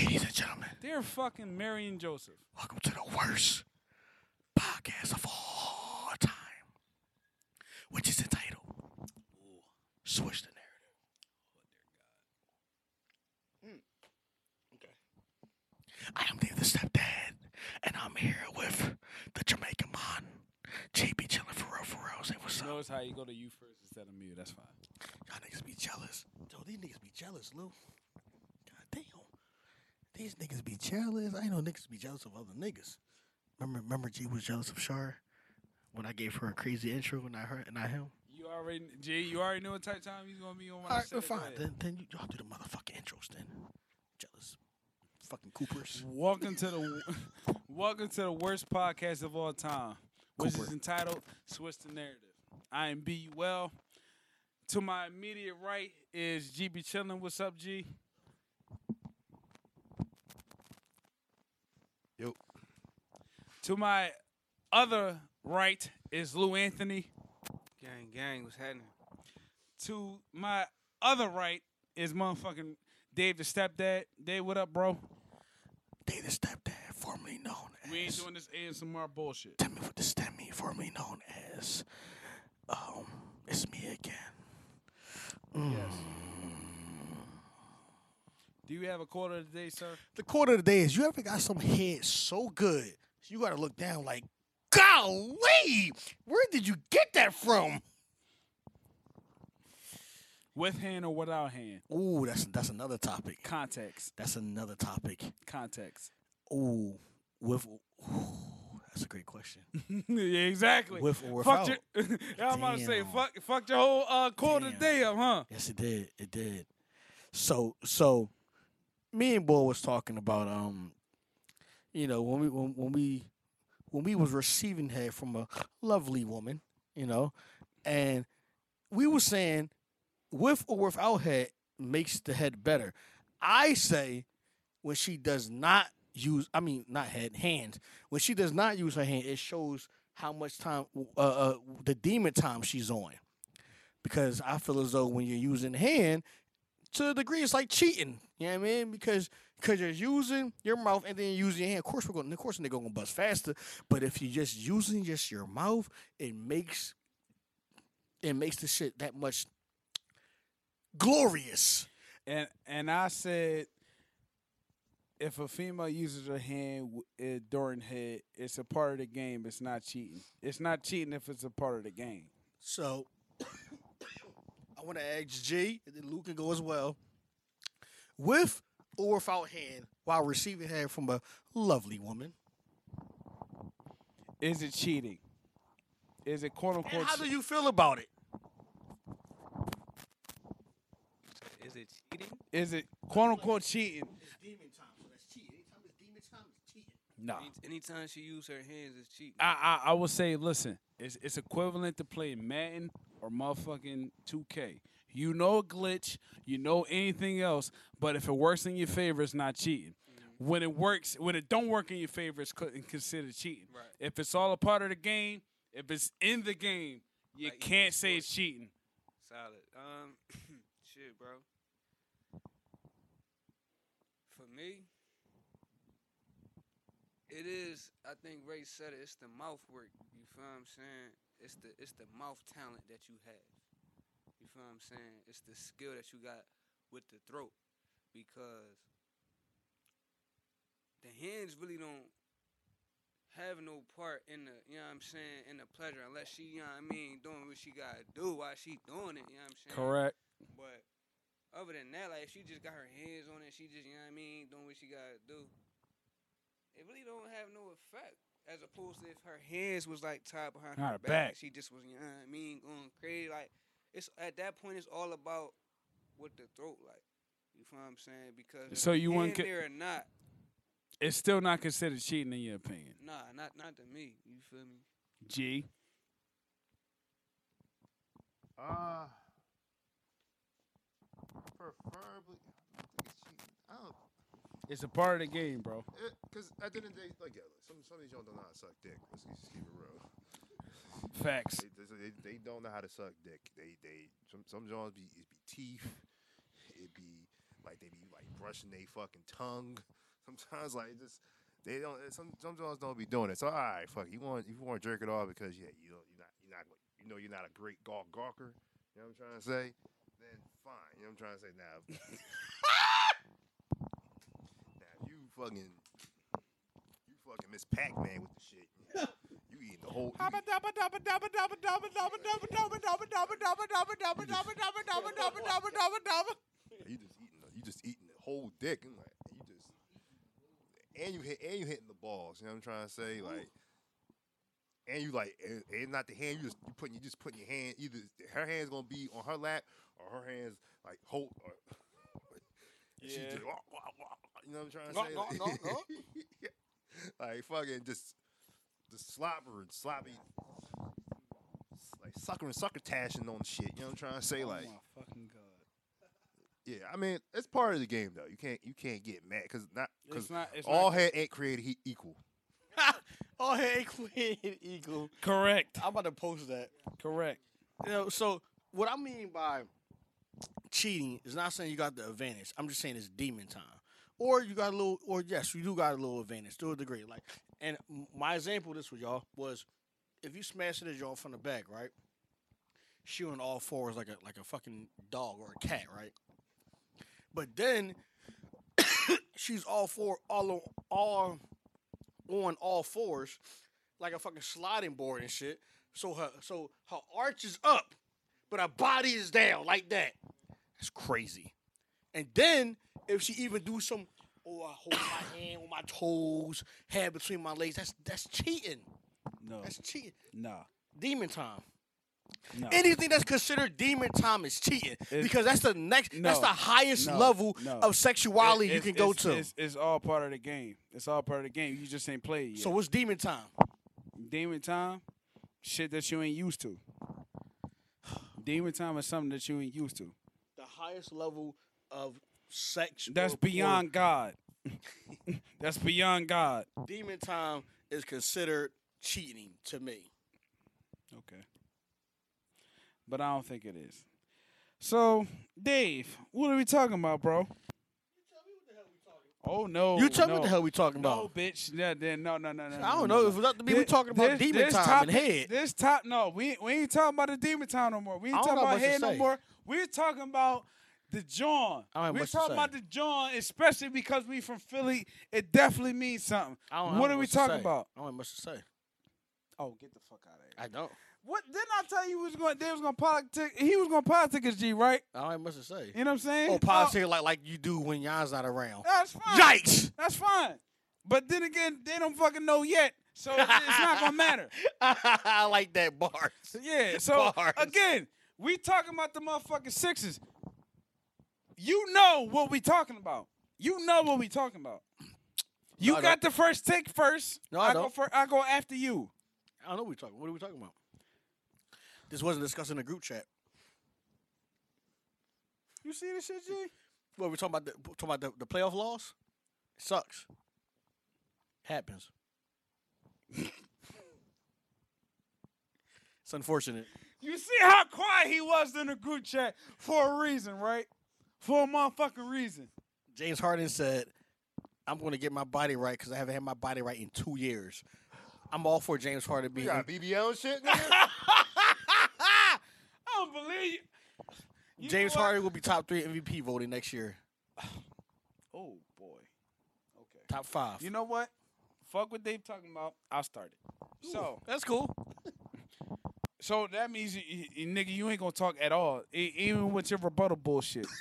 Ladies and gentlemen, They're fucking Mary and Joseph. welcome to the worst podcast of all time, which is entitled Switch the Narrative. Mm. Okay. I am Dave the Stepdad, and I'm here with the Jamaican Mon, JB chilling for real, for real. Say what's up. Notice how you go to you first instead of me. That's fine. Y'all niggas be jealous. Yo, these niggas be jealous, Lou. God damn. These niggas be jealous. I ain't know niggas be jealous of other niggas. Remember, remember G was jealous of Shar when I gave her a crazy intro and I her and I him. You already, G. You already know what type of time he's gonna be on. All right, said well, it. fine. Then, then you, y'all do the motherfucking intros then. Jealous, fucking Coopers. Welcome to the welcome to the worst podcast of all time, which Cooper. is entitled "Switch the Narrative." I am B. Well. To my immediate right is GB chilling. What's up, G? Yo. To my other right is Lou Anthony. Gang, gang, what's happening? To my other right is motherfucking Dave the stepdad. Dave, what up, bro? Dave the stepdad, formerly known We ain't as doing this ASMR bullshit. Timmy with the Stemmy, formerly known as um, it's me again. Yes. Do you have a quarter of the day, sir? The quarter of the day is you ever got some head so good you gotta look down like, golly, where did you get that from? With hand or without hand? Ooh, that's that's another topic. Context. That's another topic. Context. Ooh, with ooh, that's a great question. yeah, exactly. With or fuck without? your, yeah, I'm about to say, fuck, fuck your whole uh, quarter of the Damn. day up, huh? Yes, it did. It did. So so, me and Boy was talking about um, you know when we when, when we when we was receiving head from a lovely woman, you know, and we were saying with or without head makes the head better. I say when she does not use, I mean not head, hands. When she does not use her hand, it shows how much time, uh, uh the demon time she's on. Because I feel as though when you're using hand, to a degree, it's like cheating. You know what I mean? Because because you're using your mouth and then you're using your hand. Of course, we're going. Of course, they're going to bust faster. But if you're just using just your mouth, it makes it makes the shit that much glorious. And and I said, if a female uses her hand eh, during head, it's a part of the game. It's not cheating. It's not cheating if it's a part of the game. So I want to ask G, and then Luke can go as well. With or without hand, while receiving hand from a lovely woman. Is it cheating? Is it quote unquote? And how do you feel about it? Is it cheating? Is it quote unquote cheating? It's demon time, so that's cheating. Anytime it's demon time, it's cheating. No. Any- Anytime she use her hands, it's cheating. I, I I would say, listen, it's it's equivalent to playing Madden or motherfucking 2K. You know a glitch, you know anything else, but if it works in your favor, it's not cheating. When it works, when it don't work in your favor, it's co- considered cheating. Right. If it's all a part of the game, if it's in the game, you Like can't say it's cheating. Solid. Um, shit, bro. For me, it is. I think Ray said it. It's the mouth work. You feel what I'm saying? It's the it's the mouth talent that you have. You feel what I'm saying? It's the skill that you got with the throat, because the hands really don't have no part in the, you know what I'm saying, in the pleasure unless she, you know what I mean, doing what she gotta do while she doing it, you know what I'm saying? Correct. But other than that, like if she just got her hands on it, she just, you know what I mean, doing what she gotta do. It really don't have no effect. As opposed to if her hands was like tied behind Behind her her back, back. she just was, you know what I mean, going crazy. Like it's at that point, it's all about what the throat like. You feel what I'm saying? Because So you wouldn't hand there or not? It's still not considered cheating in your opinion. Nah, not not to me. You feel me? G. Uh, preferably, I think it's cheating. I don't, It's a part of the game, bro. because at the end of the day, like, yeah, some some of these y'all don't know how to suck dick. Let's just keep it real. Facts. They, they, they, they don't know how to suck dick. They they some some Jones be it be teeth. It be like they be like brushing their fucking tongue. Sometimes like just they don't. Eh, some some girls don't be doing it. So all right, fuck. You want you want to jerk it off because yeah, you know you're not you're not you know you're not a great gawk gawker. You know what I'm trying to say? Then fine. You know what I'm trying to say now. now you fucking you fucking Miss Pac-Man with the shit. You eating the whole. You, just eating the, you just eating the whole dick. And like you just and you hit and you hitting the balls. You know what I'm trying to say? Like and you like and, and not the hand. You just you putting you just putting your hand either her hand's gonna be on her lap or her hands like hold. Or, she Yeah. just, you know what I'm trying to say? Go. like fucking just just slobber and sloppy. Like sucker and sucker tashing on shit. You know what I'm trying to say? Oh Like, my fucking god. yeah, I mean, it's part of the game though. You can't you can't get mad because not because It's not. It's all not, head ain't created he- equal. oh, hey, Queen Eagle. correct. I'm about to post that. Correct. You know, so what I mean by cheating is not saying you got the advantage. I'm just saying it's demon time. Or you got a little, or yes, you do got a little advantage to a degree. Like, and my example, this with y'all was, if you smash the jaw from the back, right? She on all fours like a like a fucking dog or a cat, right? But then she's all four, all on, all on all fours, like a fucking sliding board and shit. So her so her arch is up, but her body is down like that. That's crazy. And then if she even do some, oh I hold my hand on my toes, hand between my legs, that's that's cheating. No. That's cheating. Nah. Demon time. No. Anything that's considered demon time is cheating because that's the next, that's the highest no, level no. of sexuality you can go it's- to. It's, it's all part of the game. It's all part of the game. You just ain't played yet. So what's demon time? demon time, shit that you ain't used to. Demon time is something that you ain't used to. The highest level of sex. That's or- or beyond God. That's beyond God. demon time is considered cheating to me. Okay. But I don't think it is. So, Dave, what are we talking about, bro? Oh no! You tell me what the hell we talking about? Oh, no, bitch. Yeah, then no, no, no, no. I don't no, know. no. If it's up to me, we talking about this- demon this time topic, and head. This top, no, we we ain't talking about the demon time no more. We ain't talking about head no more. We're talking about the John. I don't have We're talking say. about the John, especially because we from Philly. It definitely means something. I don't, I what don't are we talking say. about? I don't have much to say. Oh, get the fuck out of here. I don't. What didn't I tell you was going? They was going to politic. He was going to politic his G, right? I don't have much to say. You know what I'm saying? Oh, politics like like you do when y'all's not around. That's fine. Yikes! That's fine. But then again, they don't fucking know yet, so it's not gonna matter. I like that bars. Yeah. So Bars. again, we talking about the motherfucking sixes. You know what we talking about. You know what we talking about. You No, I got the first take first. No, I go don't. fir- I go after you. I don't know what we talking. What are we talking about? This wasn't discussed in the group chat. You see this shit, G? What we talking about? The, talking about the, the playoff loss? Sucks. Happens. it's unfortunate. You see how quiet he was in the group chat for a reason, right? For a motherfucking reason. James Harden said, "I'm going to get my body right because I haven't had my body right in two years." I'm all for James Harden You being. got BBL and shit, nigga. I don't believe you. You James what? Harden will be top three MVP voting next year. Oh boy. Okay. Top five. You know what? Fuck what Dave talking about. I'll start it. So, That's cool. so that means, you, you- nigga, you ain't gonna talk at all, even with your rebuttal bullshit.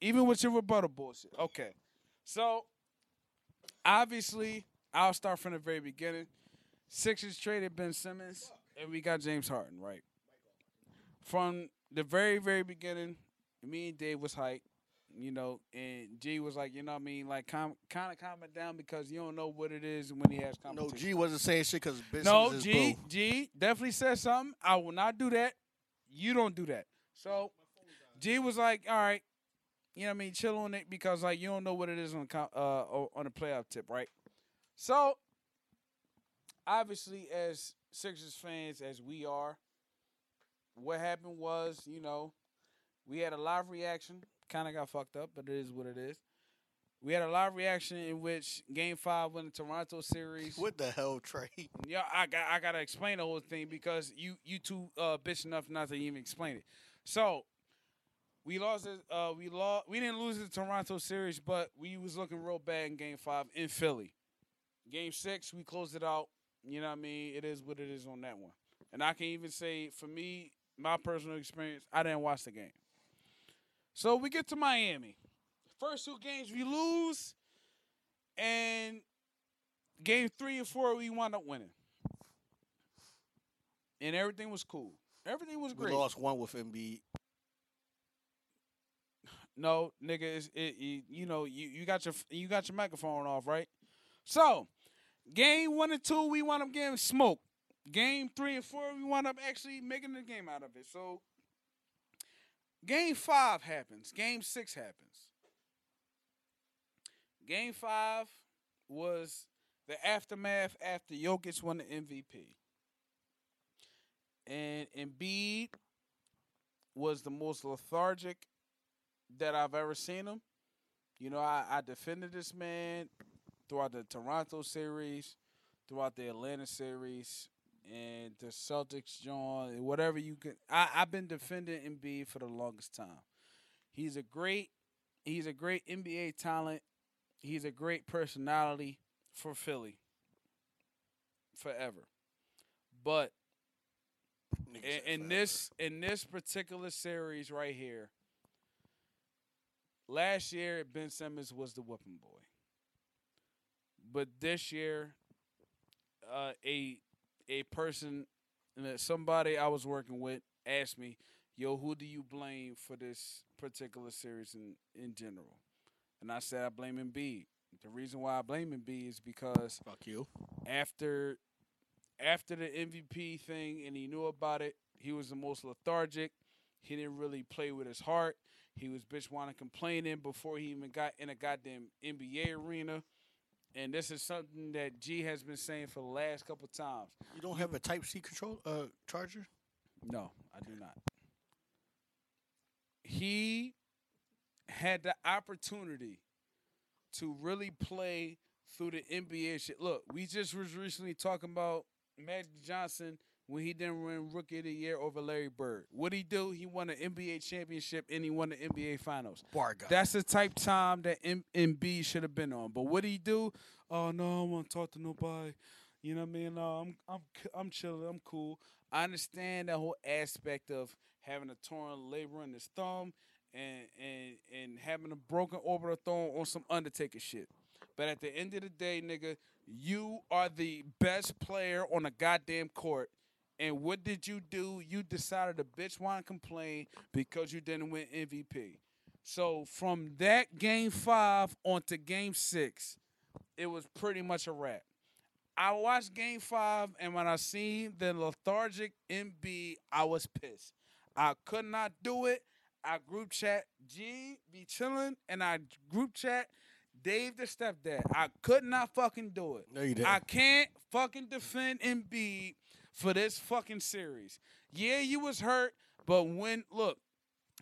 even with your rebuttal bullshit. Okay. So, obviously, I'll start from the very beginning. Sixers traded Ben Simmons, and we got James Harden, right? From the very, very beginning, me and Dave was hyped. You know, and G was like, you know what I mean? Like, com- kind of calm it down because you don't know what it is when he has No. G wasn't saying shit because No, is G, boo. G definitely said something. I will not do that. You don't do that. So G was like, all right, you know what I mean, chill on it because like you don't know what it is on uh on the playoff tip, right? So obviously, as Sixers fans, as we are, what happened was, you know, we had a live reaction. kind of got fucked up, but it is what it is. We had a live reaction in which Game Five won the Toronto series. What the hell, Trey? Yeah, I got I gotta explain the whole thing because you you two uh bitch enough not to even explain it. So we lost it. Uh, we lost. We didn't lose the Toronto series, but we was looking real bad in Game Five in Philly. Game Six, we closed it out. You know what I mean? It is what it is on that one. And I can even say, for me, my personal experience, I didn't watch the game. So we get to Miami. First two games we lose, and game three and four we wound up winning, and everything was cool. Everything was great. We lost one with Embiid. No, nigga, it's, it, it, you know you, you got your you got your microphone off, right? So, game one and two, we wound up getting smoked. Game three and four, we wound up actually making the game out of it. So, game five happens. Game six happens. Game five was the aftermath after Jokic won the MVP. And Embiid was the most lethargic that I've ever seen him. You know, I, I defended this man throughout the Toronto series, throughout the Atlanta series, and the Celtics, John, whatever you can. I, I've been defending Embiid for the longest time. He's a great, he's a great NBA talent. He's a great personality for Philly. Forever, but in, in this in this particular series right here, last year Ben Simmons was the whooping boy, but this year, uh, a a person, uh, somebody I was working with asked me, "Yo, who do you blame for this particular series in in general?" And I said I blame Embiid. The reason why I blame Embiid is because Fuck you. after after the MVP thing and he knew about it, he was the most lethargic. He didn't really play with his heart. He was bitch wanting complaining before he even got in a goddamn NBA arena. And this is something that G has been saying for the last couple times. You don't have a Type C control uh charger? No, I do not. He had the opportunity to really play through the NBA shit. Look, we just was recently talking about Magic Johnson when he didn't win Rookie of the Year over Larry Bird. What he do? He won an NBA championship and he won the NBA Finals. Bar guy. That's the type time that M- Embiid should have been on. But what he do? Oh no, I want to talk to nobody. You know what I mean? No, I'm I'm I'm chilling. I'm cool. I understand that whole aspect of having a torn labor in his thumb and and and having a broken orbital thumb on some Undertaker shit. But at the end of the day, nigga, you are the best player on a goddamn court. And what did you do? You decided to bitch want to complain because you didn't win MVP. So from that game five onto game six, it was pretty much a wrap. I watched game five, and when I seen the lethargic Embiid, I was pissed. I could not do it. I group chat G be chilling, and I group chat Dave the stepdad. I could not fucking do it. No, you didn't. I can't fucking defend Embiid for this fucking series. Yeah, you was hurt, but when look,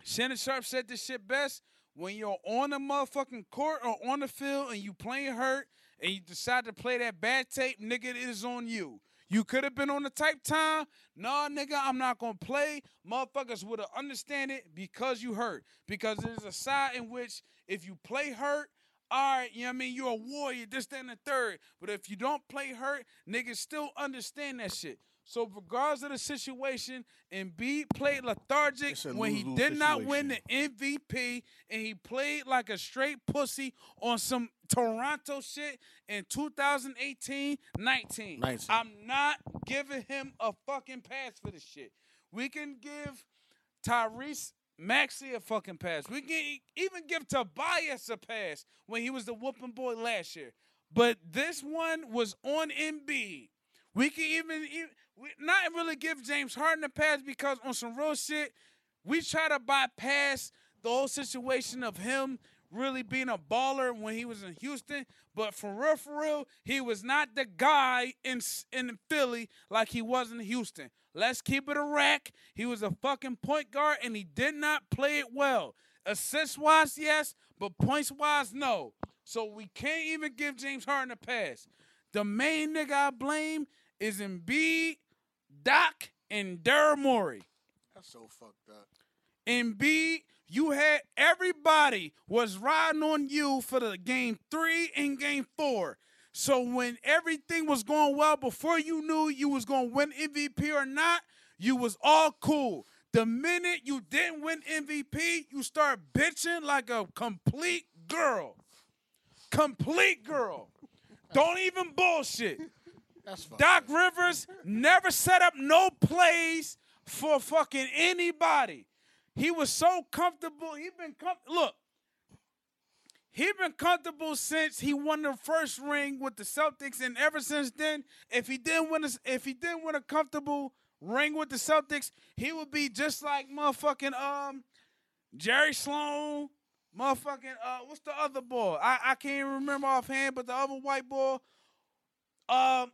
Shannon Sharpe said this shit best. When you're on the motherfucking court or on the field and you playing hurt and you decide to play that bad tape, nigga, it is on you. You could have been on the type time. Nah, nigga, I'm not gonna play. Motherfuckers would have understand it because you hurt. Because there's a side in which if you play hurt, all right, you know what I mean? You're a warrior, this, that, and the third. But if you don't play hurt, niggas still understand that shit. So regardless of the situation, Embiid played lethargic when he did not win the. MVP, and he played like a straight pussy on some Toronto shit in 2018 19. 19. I'm not giving him a fucking pass for this shit. We can give Tyrese Maxey a fucking pass. We can even give Tobias a pass when he was the whooping boy last year. But this one was on Embiid. We can even, even we not really give James Harden a pass because on some real shit, we try to bypass the whole situation of him really being a baller when he was in Houston. But for real, for real, he was not the guy in in Philly like he was in Houston. Let's keep it a rack. He was a fucking point guard and he did not play it well. Assist wise, yes, but points wise, no. So we can't even give James Harden a pass. The main nigga I blame is Embiid, Doc, and Daryl Morey. That's so fucked up. Embiid, you had everybody was riding on you for the game three and game four. So when everything was going well, before you knew you was gonna win MVP or not, you was all cool. The minute you didn't win MVP, you start bitching like a complete girl. Complete girl. Don't even bullshit. Doc. Rivers never set up no plays for fucking anybody. He was so comfortable. He been com- look. He been comfortable since he won the first ring with the Celtics, and ever since then, if he didn't win a, if he didn't win a comfortable ring with the Celtics, he would be just like motherfucking um Jerry Sloan, motherfucking uh what's the other ball? I, I can't even remember offhand, but the other white ball, um,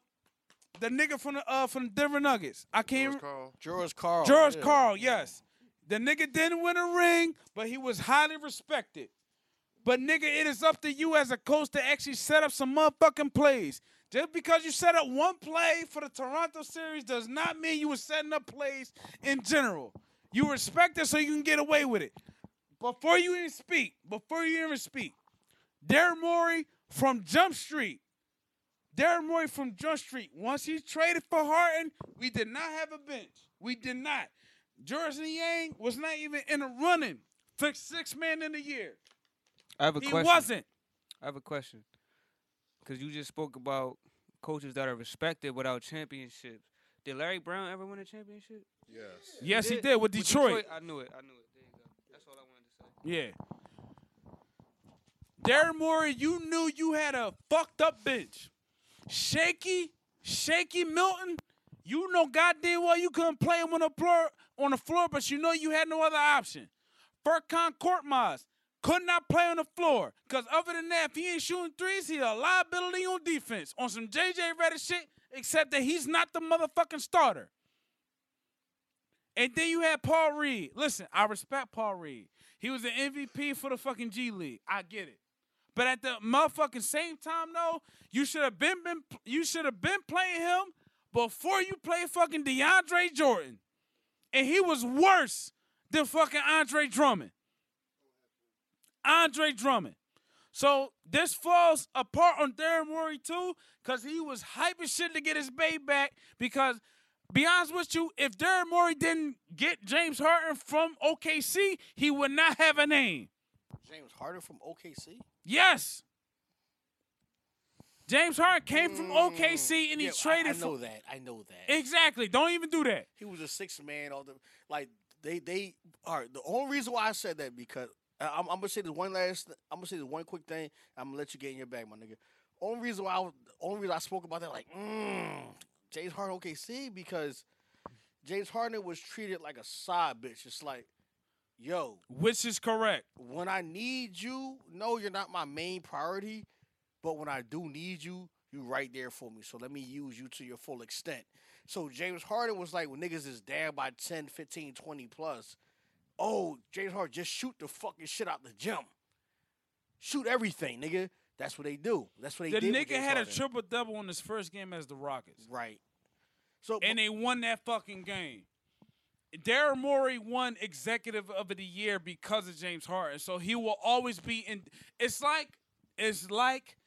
the nigga from the uh from the Denver Nuggets. I can't. George Karl. George Karl. George yeah. Karl, yes. The nigga didn't win a ring, but he was highly respected. But nigga, it is up to you as a coach to actually set up some motherfucking plays. Just because you set up one play for the Toronto series does not mean you were setting up plays in general. You respect it so you can get away with it. Before you even speak, before you even speak, Darren Morey from Jump Street. Darren Morey from Jump Street. Once he traded for Harden, we did not have a bench. We did not. Georges Niang was not even in the running for six man in the year. I have a He question. wasn't. I have a question. Because you just spoke about coaches that are respected without championships. Did Larry Brown ever win a championship? Yes. Yes, he did with Detroit. I knew it. I knew it. There you go. That's all I wanted to say. Yeah. Darren Morey, you knew you had a fucked up bench. Shaky, shaky Milton, you know goddamn well you couldn't play him on the floor, on the floor, but you know you had no other option. Furkan Korkmaz could not play on the floor. Cause other than that, if he ain't shooting threes, he a liability on defense. On some JJ Redick shit, except that he's not the motherfucking starter. And then you had Paul Reed. Listen, I respect Paul Reed. He was an MVP for the fucking G League. I get it. But at the motherfucking same time, though, you should have been, been you should have been playing him before you played fucking DeAndre Jordan. And he was worse than fucking Andre Drummond. Andre Drummond. So this falls apart on Darren Morey too, because he was hyping shit to get his bay back. Because be honest with you, if Darren Morey didn't get James Harden from OKC, he would not have a name. James Harden from OKC. Yes. James Harden came from OKC and he Yeah, traded I, know for that. I know that. exactly. Don't even do that. he was a six man. All the like they they all right. The only reason why I said that because I- I'm, I'm gonna say this one last. I'm gonna say this one quick thing. I'm gonna let you get in your bag, my nigga. Only reason why I only reason I spoke about that like mm, James Harden OKC because James Harden was treated like a side bitch. It's like, yo, Which is correct. when I need you, no, you're not my main priority. But when I do need you, you're right there for me. So let me use you to your full extent. So James Harden was like, when niggas is down by 10, 15, 20 plus, oh, James Harden, just shoot the fucking shit out the gym. Shoot everything, nigga. That's what they do. That's what they The did. with nigga had a triple double in his first game as the Rockets. Right. So and they won that fucking game. Daryl Morey won Executive of the Year because of James Harden, so he will always be in. It's like it's like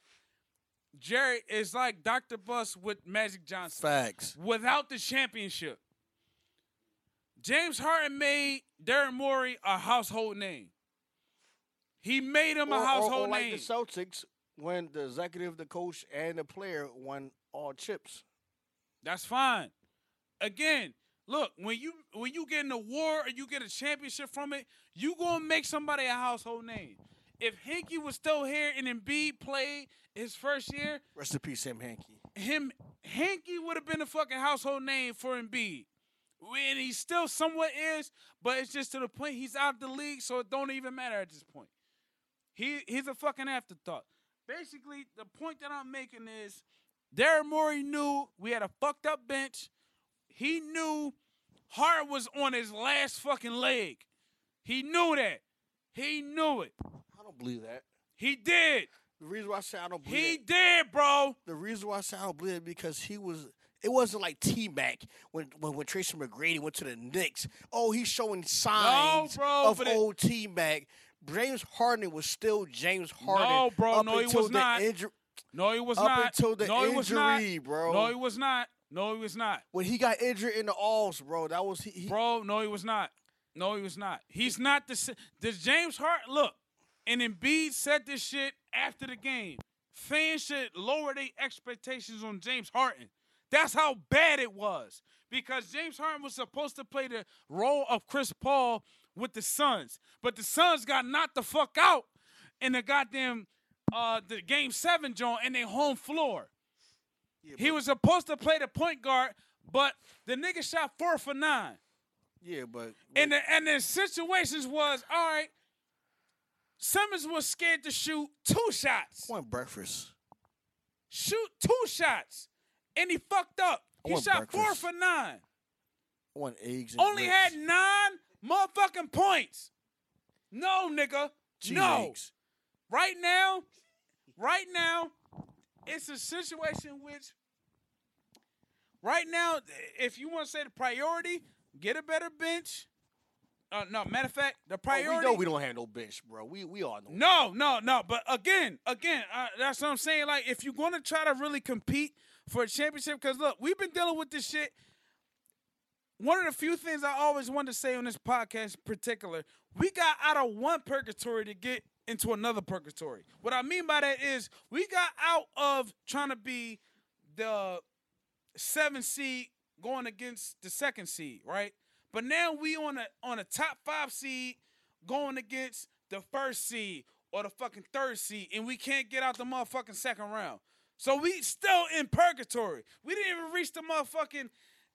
Jerry. It's like Dr. Buss with Magic Johnson facts. without the championship. James Harden made Daryl Morey a household name. He made him Or, a or- household or like name. the Celtics when the executive, the coach, and the player won all chips. That's fine. Again, look, when you when you get an award or you get a championship from it, you gonna make somebody a household name. If Hinkie was still here and Embiid played his first year, Rest in peace, Sam Hinkie. him Hinkie would have been a fucking household name for Embiid. And he still somewhat is, but it's just to the point he's out of the league, so it don't even matter at this point. He he's a fucking afterthought. Basically, the point that I'm making is Darren Morey knew we had a fucked up bench. He knew Hart was on his last fucking leg. He knew that. He knew it. I don't believe that. He did. The reason why I say I don't believe He it, did, bro. the reason why I say I don't believe it because he was. It wasn't like T Mac when, when when Tracy McGrady went to the Knicks. Oh, he's showing signs bro, of old T Mac. James Harden was still James Harden. No, bro, no, he was not. inju- No, he was up not. until the no, he was not. injury, bro. No, he was not. No, he was not. when he got injured in the alls, bro, that was he. he Bro, no, he was not. No, he was not. He's not the. Does James Hart look? And Embiid said this shit after the game. Fans should lower their expectations on James Harden. That's how bad it was. Because James Harden was supposed to play the role of Chris Paul with the Suns, but the Suns got knocked the fuck out in the goddamn uh the game seven joint in their home floor. Yeah, He was supposed to play the point guard, but the nigga shot four for nine. yeah, but And the and the situations was all right. Simmons was scared to shoot two shots. I want breakfast. Shoot two shots. And he fucked up. He shot four for nine. I want eggs. Only grits. had nine motherfucking points. No, nigga. No. eggs. Right now, right now, it's a situation which right now, if you want to say the priority, get a better bench. Uh, no, matter of fact, the priority. Oh, we know we don't have no bench, bro. We we all know. No, no, no. But again, again, uh, that's what I'm saying. Like, if you're going to try to really compete for a championship, because look, we've been dealing with this shit. One of the few things I always wanted to say on this podcast, in particular, we got out of one purgatory to get into another purgatory. What I mean by that is we got out of trying to be the seven seed going against the second seed, right? But now we on a on a top five seed going against the first seed or the fucking third seed, and we can't get out the motherfucking second round. So we still in purgatory. We didn't even reach the motherfucking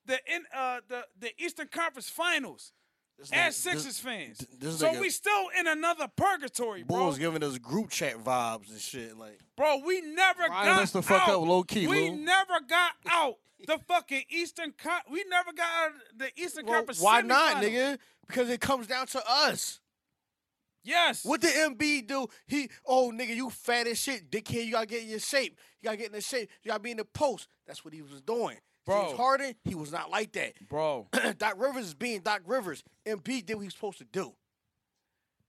the in uh the the Eastern Conference Finals This as nigga- Sixers this- fans. th- this so nigga- we still in another purgatory, bro. Bulls giving us group chat vibes and shit. Like Bro, we never Riley got the fuck out. up low-key, We Lou. never got out the fucking Eastern Con- We never got out of the Eastern well, Conference. why not, nigga? Because it comes down to us. Yes. What did Embiid do? He, oh nigga, you fat as shit, dickhead. You gotta get in your shape. You gotta get in the shape. You gotta be in the post. That's what he was doing. Bro. James Harden, he was not like that. Bro, Doc Rivers is being Doc Rivers. Embiid did what he was supposed to do.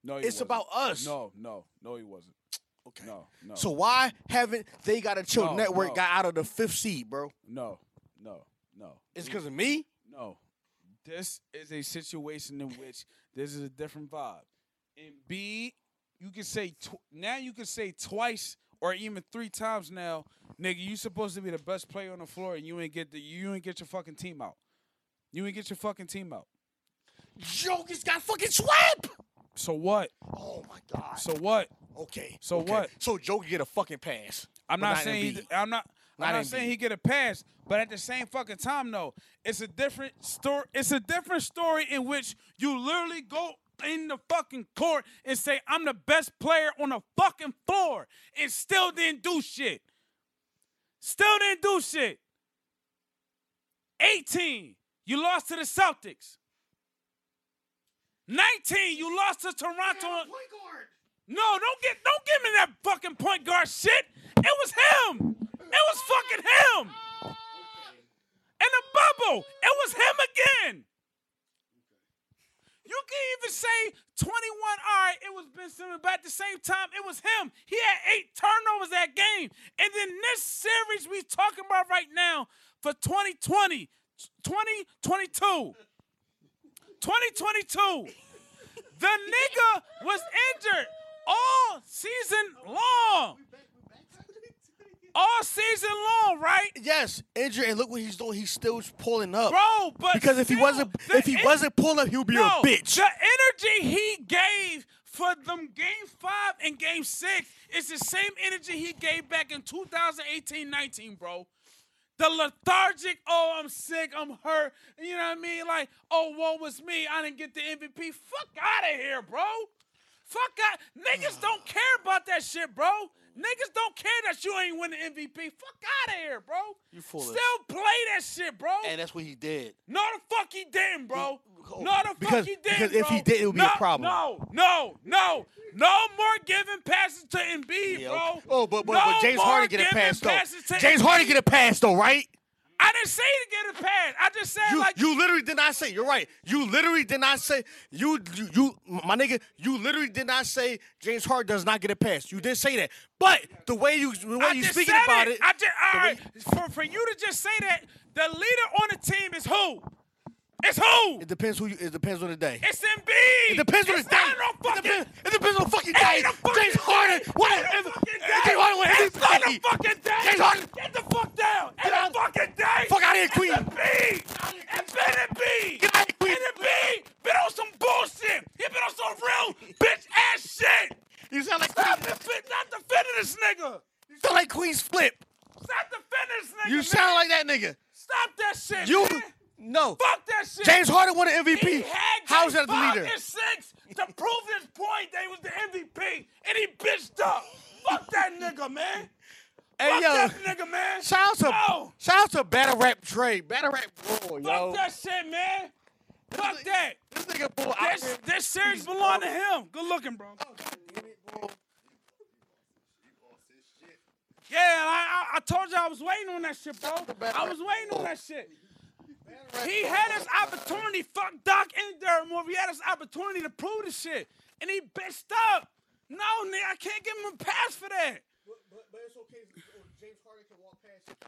no, It's wasn't. about us. No, no, no, he wasn't. Okay. No, no. So why haven't they got a chill No, network no. got out of the fifth seed, bro? no, no, no. It's because of me. No. This is a situation in which this is a different vibe. And B, you can say tw- now you can say twice or even three times now, nigga, you supposed to be the best player on the floor and you ain't get the you ain't get your fucking team out. You ain't get your fucking team out. Jokic got fucking swept. So what? Oh my god. So what? okay. So okay. what? So Jokic get a fucking pass. I'm but not saying he, I'm not Not I'm not Embiid. saying he get a pass, but at the same fucking time though, it's a different story. It's a different story in which you literally go in the fucking court and say I'm the best player on the fucking floor and still didn't do shit. Still didn't do shit. 18, you lost to the Celtics. 19, you lost to Toronto. No, don't get don't give me that fucking point guard shit. It was him. It was fucking him. In the bubble, it was him again. You can even say 21, all right, it was Ben Simmons, but at the same time, it was him. He had eight turnovers that game. And then this series we talking about right now for 2020, 2022, 2022, the nigga was injured all season long. All season long, right? Yes, injured, and look what he's doing. He's still pulling up. Bro, but because if he wasn't, if he en- wasn't pulling up, he would be no, a bitch. The energy he gave for them game five and game six is the same energy he gave back in 2018-19, bro. The lethargic, oh, I'm sick, I'm hurt. You know what I mean? Like, oh, woe was me. I didn't get the MVP. Fuck out of here, bro. Fuck that. Niggas don't care about that shit, bro. Niggas don't care that you ain't win the MVP. Fuck out of here, bro. You foolish. Still play that shit, bro. And that's what he did. No, the fuck he didn't, bro. No, the because- fuck he didn't, because if he did, it would be a problem. No, no, no, no more giving passes to Embiid, Yeah, bro. Oh, but but, no but James Harden get a pass though. James. Harden get a pass though, right? I didn't say to get a pass. I just said You, like you literally did not say. You're right. You literally did not say. You, you you my nigga. You literally did not say James Harden does not get a pass. You did say that. But the way you the way I you speaking about it, I just all right. For for you to just say that the leader on the team is who? It's who? it depends who you. It depends on the day. It's Embiid. It depends on the day. No it, fucking. depends, it depends on the fucking It day. fucking James Harden. What? It ain't a fucking if. James Harden went It's not a fucking day. James Harden. Get the fuck down. Ain't out. fucking day. Fuck outta here, Queen. It's Embiid. It's been Embiid. Get outta here, Queen. And Embiid been on some bullshit. He been on some real bitch ass shit. You sound like Stop Queen, defend, not defending this nigga. you sound like Queen's flip. Stop defending this nigga. You man. sound like that nigga. Stop that shit. You man. No. Fuck that shit. James Harden won an MVP. had How's that the leader? and six to prove his point that he was the MVP, and he bitched up. Fuck that nigga, man. Hey Fuck yo, that nigga, man. shout out to No. shout out to Battle Rap Trey, Battle Rap Bull, Fuck yo. that shit, man. Fuck that. This nigga Bull This, this series belong to him. Good looking, bro. Oh, yeah, I, I, I told you I was waiting on that shit, bro. I was waiting on that shit. He had his opportunity. Fuck Doc and Derek Moore. He had his opportunity to prove the shit, and he bitched up. No, nigga, I can't give him a pass for that. But, but it's okay. James Harden can walk past it.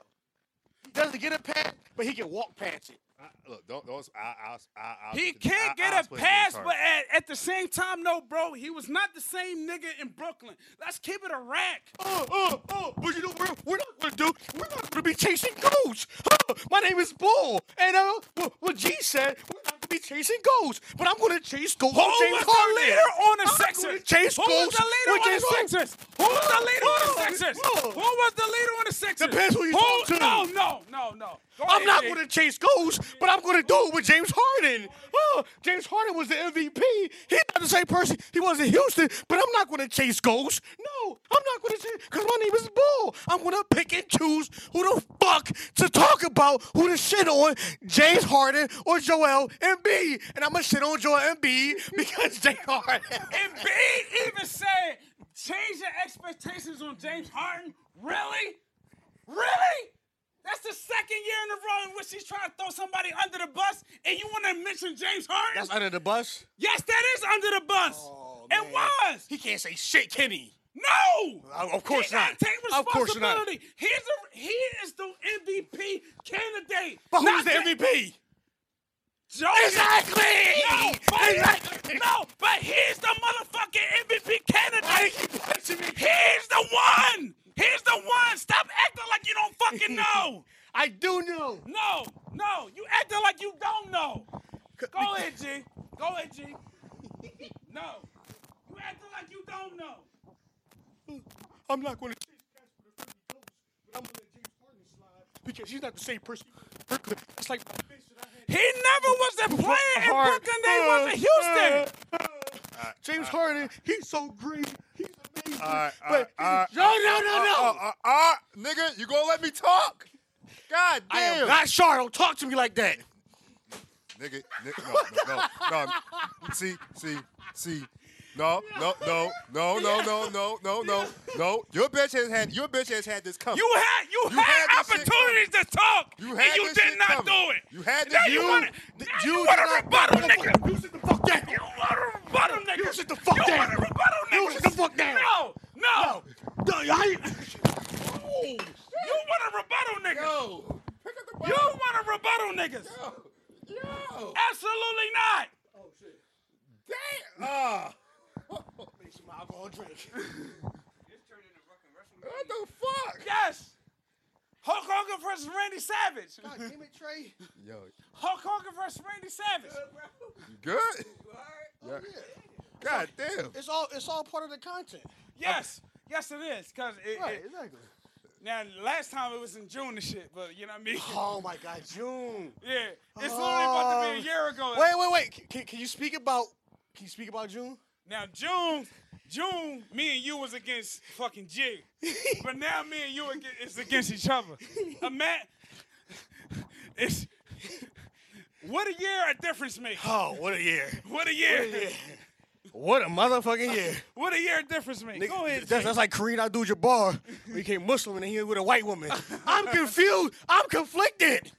He doesn't get a pass, but he can walk past it. Look, don't don't. I, I, I, He can't get a pass, but at, at the same time, no, bro, he was not the same nigga in Brooklyn. Let's keep it a rack. Oh, oh, oh, but you know what we're not gonna do? We're not gonna be chasing. Huh, my name is Bull, and uh, what, what G said, we're not be chasing ghosts, but I'm gonna chase ghosts. Who with James was the leader on the Sixers? Chase Who was ghosts the leader with on the James Harden. Sixers? Who was the leader on the Sixers? Who was the leader on the Sixers? Depends who you talk to. No, no, no, no. Go I'm ahead, not going to chase ghosts, but I'm going to do it with James Harden. Oh, James Harden was the MVP. He's not the same person he was in Houston, but I'm not going to chase ghosts. No, I'm not going to chase because my name is Bull. I'm going to pick and choose who the fuck to talk about, who to shit on, James Harden or Joel Embiid. And I'm to shit on Joel Embiid because James Harden. And B even said, change your expectations on James Harden. Really? Really? That's the second year in a row in which he's trying to throw somebody under the bus, and you want to mention James Harden? That's under the bus. yes, that is under the bus. Oh, it was. He can't say shit, can he? No. Uh, Of course not. Take Of course not. He's a, he is the MVP candidate. But not who's the MVP? Joe Exactly! No, but, Exactly! no, but he's the motherfucking MVP candidate. Why you keep punching me? He's the one. He's the one. Stop acting like you don't fucking know. I do know. No, no, you acting like you don't know. Go ahead, G. Go ahead, G. No, you acting like you don't know. I'm not going to because he's not the same person. It's like my bitch that I had. He never was the player in Brooklyn. They was in Houston. Uh, James Harden, he's so great. He's amazing. All but right. no, no, no, no. Uh, uh, uh, uh, nigga, you gonna let me talk? God I am damn. not sure. Don't talk to me like that. nigga, nigga, no, no, no, no. See, see, see. No, no, no, no, no, no, no, no, no, no. Your bitch has had your bitch has had this coming. You had you, You had, had opportunities to talk, You had and you did not coming. do it. You had now this- you you- want to you you want to rebuttal, nigga. You sit the fuck down. You want to rebuttal, nigga. You sit the fuck that! you down. want to rebuttal, nigga. You sit the fuck down. No, no. No, I. You want to rebuttal, nigga. Yo, pick up the You want to rebuttal, niggas. Yo, yo. Absolutely not. Oh shit. Damn. Ah. Make some alcohol drink. what the fuck? Yes. Hulk Hogan versus Randy Savage. God damn it, Trey. Yo, Hulk Hogan versus Randy Savage. you good? Yeah. Oh, God damn. It's all. It's all part of the content. Yes. Yes, it is. Cause it, Right. it- Exactly. now last time it was in June and shit, but you know what I mean. Oh my God, June. Yeah, it's literally about to be Oh. a year ago. Wait, wait, wait. Can, can you speak about? Can you speak about June? Now June, June, me and you was against fucking Jig, but now me and you ag- is against each other. A Matt, it's what a year a difference makes. Oh, what a year. What a year. What a motherfucking year. What a year a difference makes. Go ahead. That's, that's like Kareem Abdul-Jabbar he became Muslim and he was with a white woman. I'm confused. I'm conflicted.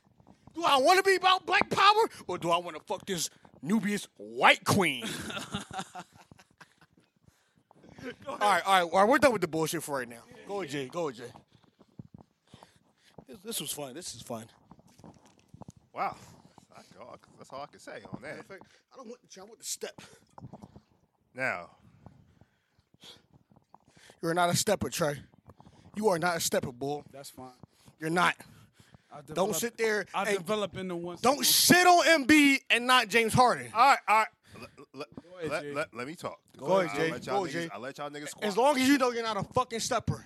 Do I want to be about black power or do I want to fuck this Nubius white queen? All right, all right, all right. We're done with the bullshit for right now. Go with Jay. Go with Jay. This, this was fun. This is fun. Wow. That's all, that's all I can say on that. I don't want the, I want the step. Now, You're not a stepper, Trey. You are not a stepper, bull. That's fine. You're not. I'll Don't sit there I'll develop into one. don't sit on MB and not James Harden. all right, all right. Let, let, ahead, let, let, let me talk. Go ahead, Jay. Let y'all Go ahead, niggas, Jay. I'll let y'all niggas squat. As long as you know you're not a fucking stepper.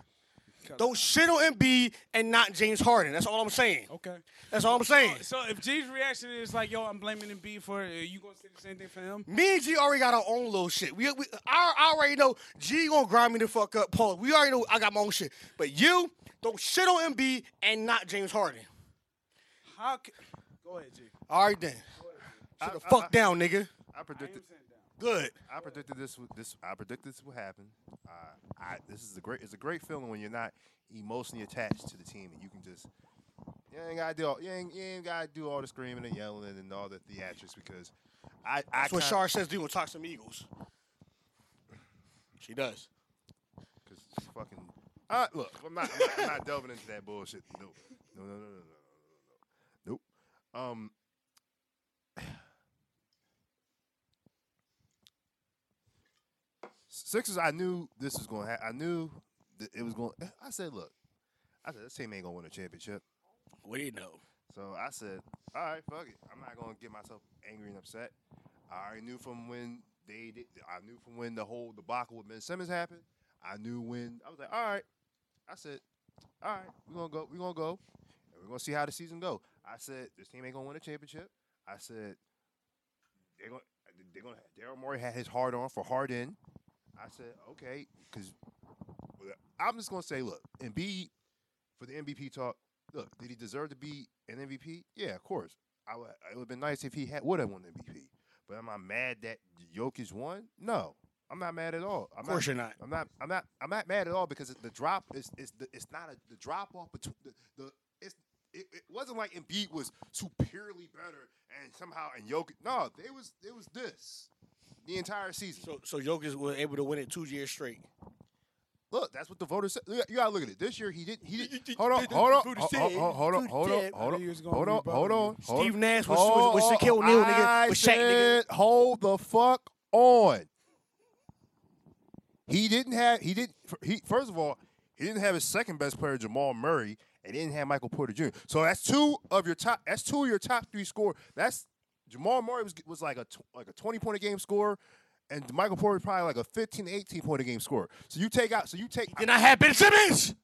Don't shit on MB and not James Harden. That's all I'm saying. Okay. That's all I'm saying. So if G's reaction is like, "Yo, I'm blaming Embiid for," it, are you gonna say the same thing for him? Me and G already got our own little shit. We, we I, I already know G gonna grind me the fuck up. Paul, we already know I got my own shit. But you don't shit on MB and not James Harden. How? Ca- Go ahead, G. All right then. I- Sit the I- fuck I- down, nigga. I predicted. Good. I predicted this. would- This I predicted this would happen. Uh, I, this is a great. It's a great feeling when you're not emotionally attached to the team and you can just. You ain't gotta do all. You ain't, you ain't gotta do all the screaming and yelling and all the theatrics because I. I That's what kinda- Shar says do with talk some Eagles. She does. Cause it's fucking. Uh, look, I'm not, I'm not. I'm not delving into that bullshit. No, no, no, no, no, no, no, no, no. Nope. Um. Sixers. I knew this was going to happen. I knew that it was going. I said, look. I said this team ain't gonna win a championship. What do you know? So I said, all right, fuck it. I'm not gonna get myself angry and upset. I already knew from when they did. I knew from when the whole debacle with Ben Simmons happened. I knew when I was like, all right. I said, all right, we're gonna go. We're gonna go, and we're gonna see how the season go. I said this team ain't gonna win a championship. I said they're gonna. They're gonna. Daryl Morey had his hard on for Harden. I said okay, because I'm just gonna say, look, Embiid for the MVP talk. Look, did he deserve to be an MVP? Yeah, of course. I would. It would have been nice if he had would have won the MVP. But am I mad that Jokic won? No, I'm not mad at all. I'm Of course not, you're not. I'm not. I'm not. I'm not mad at all because the drop is is the, it's not a the drop off between the, the it's it, it wasn't like Embiid was superiorly better and somehow and Jokic. No, it was it was this the entire season. So so Jokic was able to win it two years straight. Look, that's what the voters said. You gotta look at it. This year he didn't. He didn't. Hold on. Hold on. Hold on. Hold on. Hold on. Hold I knew you was on. Hold on. Hold on. hold Steve. Nash was, was, was Shaquille O'Neal, nigga. Was Shaq, nigga. hold the fuck on. He didn't have. He didn't. He first of all, he didn't have his second best player Jamal Murray, and he didn't have Michael Porter Jr. So that's two of your top. That's two of your top three score. That's Jamal Murray was was like a tw- like a twenty point a game scorer. And Michael Porter probably like a 15 to 18 point a game scorer. So you take out, so you take, Then I had Ben Simmons.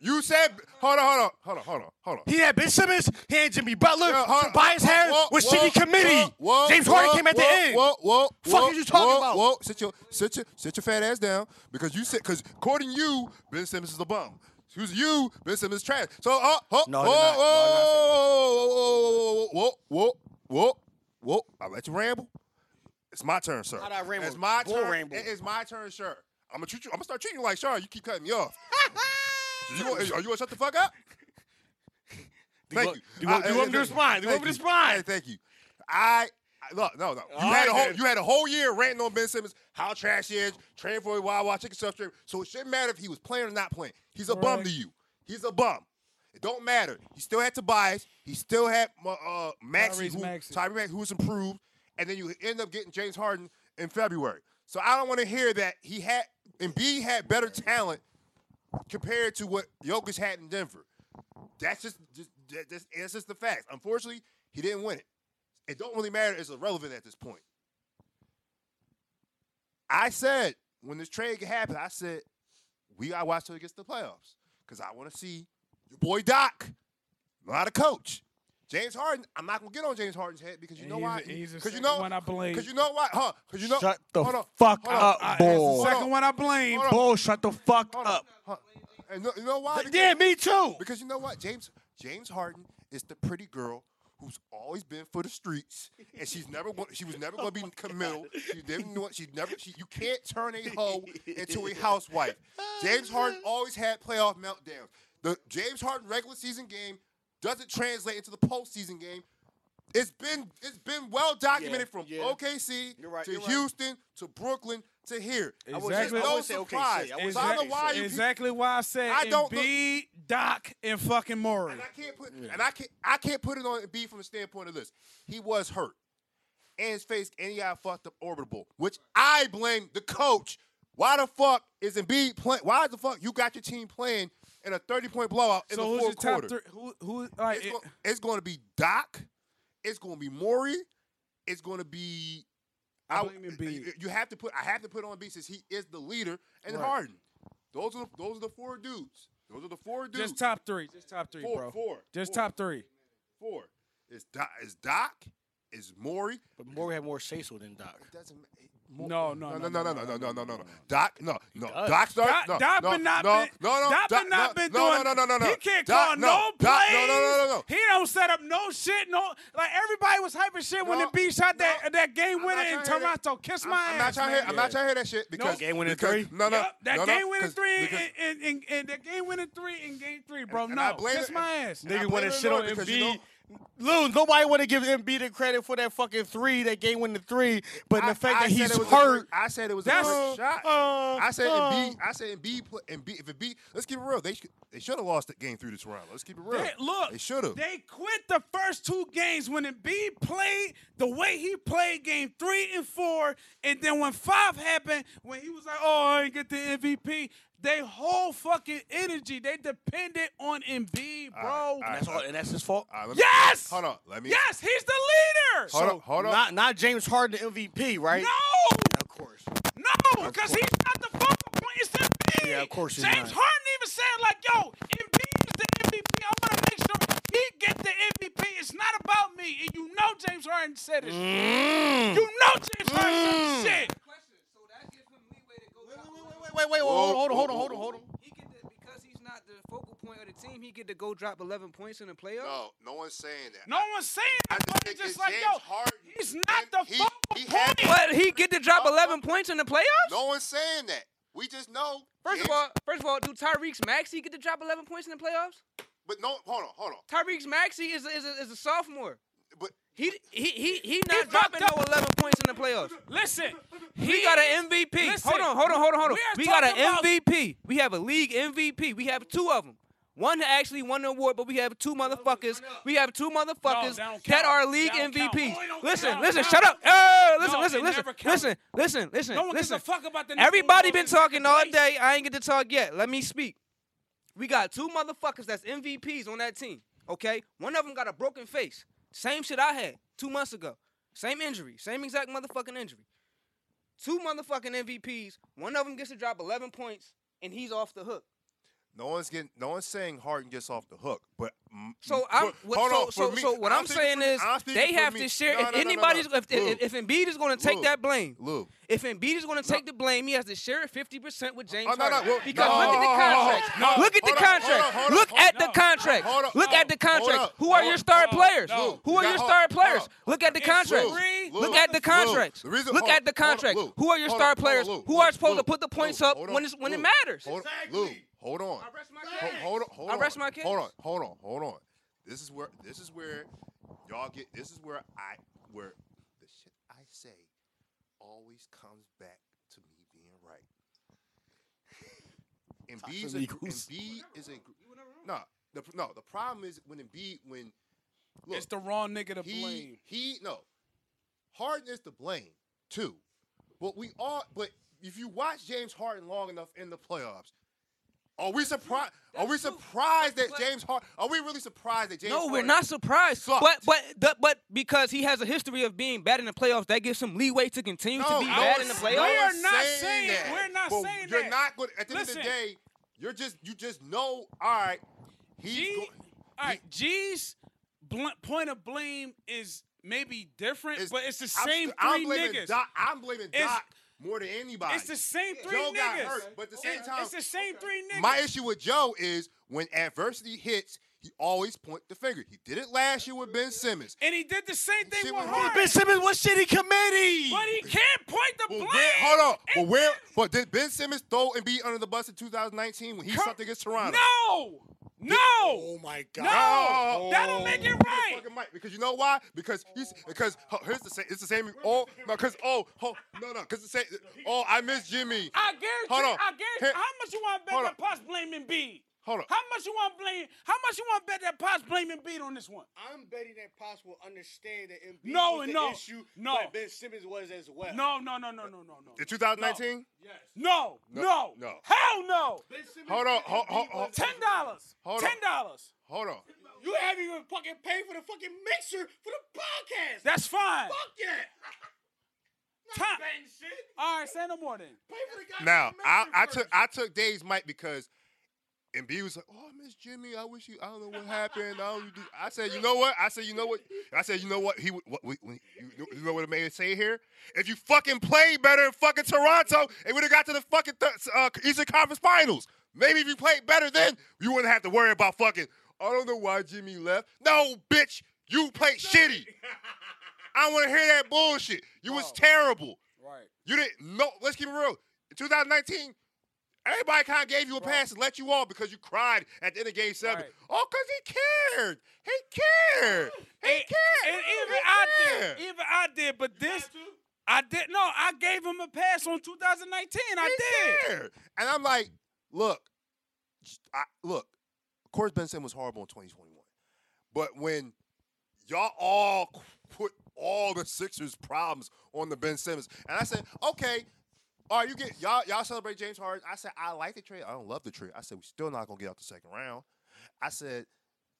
you said, hold on, hold on, hold on, hold on, hold on. He had Ben Simmons. He had Jimmy Butler. Yeah, hold on. Tobias Harris Whoa, was whoa, city committee. whoa, whoa, James Harden came at the whoa, end. Whoa, whoa, Fuck whoa, is you talking whoa, about? Whoa, sit your, sit your, sit your fat ass down because you said, because according to you, Ben Simmons is a bum. Who's you? Ben Simmons is trash. So, uh, oh, No, whoa, they're not. No, whoa, whoa, whoa, whoa, whoa. I'll let you ramble. It's my turn, sir. How'd I ramble? It's my Bull turn. ramble. It is my turn, sir. I'm gonna treat you. I'm gonna start treating you like Sean. You keep cutting me off. you, are you gonna shut the fuck up? Thank you, you. Do you, want- I- do you want me to respond? Do you want me to respond? Thank you. I, I look, no, no. You All had a right, whole then. you had a whole year ranting on Ben Simmons, how trash he is, training for a Wild Wild Chicken Stuff So it shouldn't matter if he was playing or not playing. He's a bum to you. He's a bum. It don't matter. He still had Tobias. He still had uh, uh, Tyrese who, Maxey. Tyrese Maxey, who was improved, and then you end up getting James Harden in February. So I don't want to hear that he had Embiid had better talent compared to what Jokic had in Denver. That's just, just that- that's, that's just the facts. Unfortunately, he didn't win it. It don't really matter. It's irrelevant at this point. I said when this trade happened, I said we gotta watch till it gets to the playoffs because I want to see your boy Doc, not a coach. James Harden, I'm not gonna get on James Harden's head because you And know he's why? he's the Because you know, one I blame. because you know why? Huh? Because you know. Shut the hold on, fuck hold on, up, I- boy. it's the Hold second one I blame. Hold. Bull, shut the fuck Hold up. huh. And no- you know why? Because- Yeah, me too. Because you know what, James James Harden is the pretty girl who's always been for the streets, and she's never wa- she was never going to be committal. She didn't know she never she, you can't turn a hoe into a housewife. James Harden always had playoff meltdowns. The James Harden regular season game doesn't translate into the postseason game. It's been it's been well documented Yeah, from yeah. OKC right, to you're right. Houston to Brooklyn to here. I wouldn't Exactly. say- I no wouldn't say OKC. surprise. I wouldn't So I don't say know why you exactly why I said I don't look- Embiid, Doc, and fucking Morey. And I can't put and I can't I can't put it on Embiid from the standpoint of this. He was hurt. And his face and he got fucked up orbital, which I blame the coach. Why the fuck is Embiid playing? Why the fuck you got your team playing in a 30 point blowout in so the who's your fourth top quarter? three? Who? Who? Like, It's, it- go- it's going to be Doc. It's going to be Morey. It's going to be. I blame Embiid. You have to put. I have to put on Embiid since he is the leader and Right. Harden. Those are the, those are the four dudes. Those are the four dudes. just top three. Just top three, Four, bro. four, Just four. top three. Four. It's Doc. It's Doc. It's Morey. But Morey had more say so than Doc. It doesn't. ma- Mo- No, no, no, no, no, no, no, no, no, no, no, no, no, no. no. Doc, no, no. does. Doc started. Doc- no, no, been not no, been- no, no. Doc Doc, been not been doing. No, no, no, no, no. He can't Doc, call no, no plays. No, no, no, no, no. He don't set up no shit. No, like everybody was hyping shit when the B shot that no. that game winner in trying to hear that. Toronto. Kiss I'm, my I'm not ass, trying to hear. I'm not trying to hear that shit because Game winning three? No, no, Yup, that no, no, game winning 'cause- three and, and, and, and that game winning three in game three, bro. No, kiss my ass. and I Nigga blame it shit on Lillard because Embiid. Know- nobody want to give Embiid the credit for that fucking three, that game winning three. But I- the fact I that he's a hurt. great- I said it was a That's- great shot. uh, I said uh, Embiid. I said Embiid. Embiid. If Embiid, let's keep it real. They should. They should have lost the game through to Toronto. Let's keep it real. They- look, they should have. They quit the first two games when Embiid played the way he played game three and four, and then when five happened, when he was like, "Oh, I ain't get the MVP," they whole fucking energy they depended on Embiid, bro. All right, And that's, all, and that's his fault. All right, let me- Yes. Hold on. Let me. Yes, he's the leader. Hold on. Hold on. Not not James Harden the MVP, right? No, Of course. no, because he's not the focal point. It's Embiid. Yeah, of course he's James not. Harden even said like, "Yo, Embiid is the MVP. I want to make sure he get the MVP. It's not about me." And you know James Harden said it. Mm. You know James Harden said this shit. Question. So that gives him leeway to go. drop Wait, wait, wait, hold, hold on, hold on, hold on, hold on. He get the, because he's not the focal point of the team. He get to go drop 11 points in the playoffs. No, no one's saying that. No one's saying I that, just but think just like, James yo, Harden he's not the he- focal he point. But he get to drop Uh, 11 points in the playoffs. No one's saying that. We just know. First of all, first of all, do Tyrese Maxey get to drop 11 points in the playoffs? but no, hold on, hold on. Tyrese Maxey is a, is a, is a sophomore. But He he he he not fucked dropping no 11 points in the playoffs. Listen, We got an MVP. Listen, hold on, hold on, hold on, hold on. we We got an about- MVP. We have a league MVP. We have two of them. One actually won the award, but we have two motherfuckers. We have two motherfuckers that don't that count. are league That don't count. MVPs. No, it don't Listen, count. listen, No. shut up. Hey, listen, No, listen, it listen, never counts. listen, listen, listen, no one gives listen. a fuck about the Everybody been Nicolas talking all Place. day. I ain't get to talk yet. Let me speak. We got two motherfuckers that's MVPs on that team. Okay, one of them got a broken face. Same shit I had two months ago. Same injury. Same exact motherfucking injury. Two motherfucking MVPs. One of them gets to drop 11 points, and he's off the hook. No one's getting. No one's saying Harden gets off the hook. But So I'm but- what, hold so on, so, me- so what I'm, speaking saying me- is I'm they have me. to share. No, if no, anybody's no. if, if, if Embiid is going to take that blame, Look. if Embiid is going to take the blame, he has to share it 50% with James Oh, Harden. well, because look at the contracts. look at the hold on, hold on, contracts. Look at the on, Look at the contracts. Who are your star players? Who are your star players? Look at the It's contracts. Look at the Lou, contracts. Look at the contracts. Who are your star on, hold on, players? Who are supposed to put the points up when when it matters? Exactly. Lou, hold on. I rest my Hold, case. hold on, hold I on. rest my case. Hold on, hold on, hold on. This is where this is where y'all get. This is where I where the shit I say always comes back to me being right. Embiid's to a me, gr- Goose. Embiid is a gr- no. The no the problem is when Embiid when look It's the wrong nigga to he blame. he no Harden is to blame too, but we all but if you watch James Harden long enough in the playoffs, are we surprised? Are we surprised that James Harden? Are we really surprised that James? Hart. No, we're not surprised. sucked? But but the, but because he has a history of being bad in the playoffs, that gives him leeway to continue No, to be no bad one's- in the no playoffs. We are not saying- that. we're not But saying you're that. not good. At the end of the day, you're just you just know. All right, he's G, go- all right, G's bl- point of blame is maybe different, It's- but it's the I'm, same I'm 3 blaming niggas. Doc. I'm blaming It's- Doc more than anybody. It's the same three Joe niggas. got hurt, but at the same It- time, it's the same three niggas. my issue with Joe is when adversity hits, he always point the finger. He did it last year with Ben Simmons. and he did the same thing with was Harden. Ben Simmons was shitty committee. But he can't point the But blame. where, hold on. But where? But did Ben Simmons throw and be under the bus in 2019 when he Come- sucked against Toronto? No, no, Oh my god. no. Oh. that don't make it the right. because you know why? Because he's because ho- here's the same. It's the same. Oh no, because oh, oh no no because the same. Oh, I miss Jimmy. I guarantee. Hold on. I guarantee. How much you want to bet that Potts blaming B? Hold on. How much you want blame? How much you want bet that Potts blaming B on this one? I'm betting that Potts will understand that Embiid No, was the no, issue, no. but Ben Simmons was as well. No, no, no, no, no, no, no. In 2019. No, No, no, no. Hell no. Ben Hold on, hold- hold- hold- Ten dollars. Hold on. Ten dollars. Hold on. You haven't even fucking paid for the fucking mixer for the podcast. That's fine. Fuck that. Time. Not betting shit. All right, say no more then. Pay for the goddamn Now I, I took I took Dave's mic because Embiid was like, "Oh, miss Jimmy. I wish you. I don't know what happened. I don't do." I said, "You know what?" I said, "You know what?" I said, "You know what?" He would. What, we, we, you, know- you know what it made it say here? If you fucking played better in fucking Toronto, it would have got to the fucking th- uh, Eastern Conference Finals. Maybe if you played better then, you wouldn't have to worry about fucking. I don't know why Jimmy left. No, bitch, you played shitty. I don't want to hear that bullshit. You was terrible. Right. You didn't know. Let's keep it real. In 2019, everybody kind of gave you a pass and let you off because you cried at the end of Game Seven. Right. Oh, cause he cared. He cared. He And, cared. and even He I cared. did. Even I did. But this, I did. No, I gave him a pass on 2019. I did. cared. And I'm like, look, I, look. Of course, Ben Simmons was horrible in 2021, but when y'all all put all the Sixers' problems on the Ben Simmons, and I said, okay. All right, you get y'all. Y'all celebrate James Harden. I said I like the trade. I don't love the trade. I said we still not gonna get out the second round. I said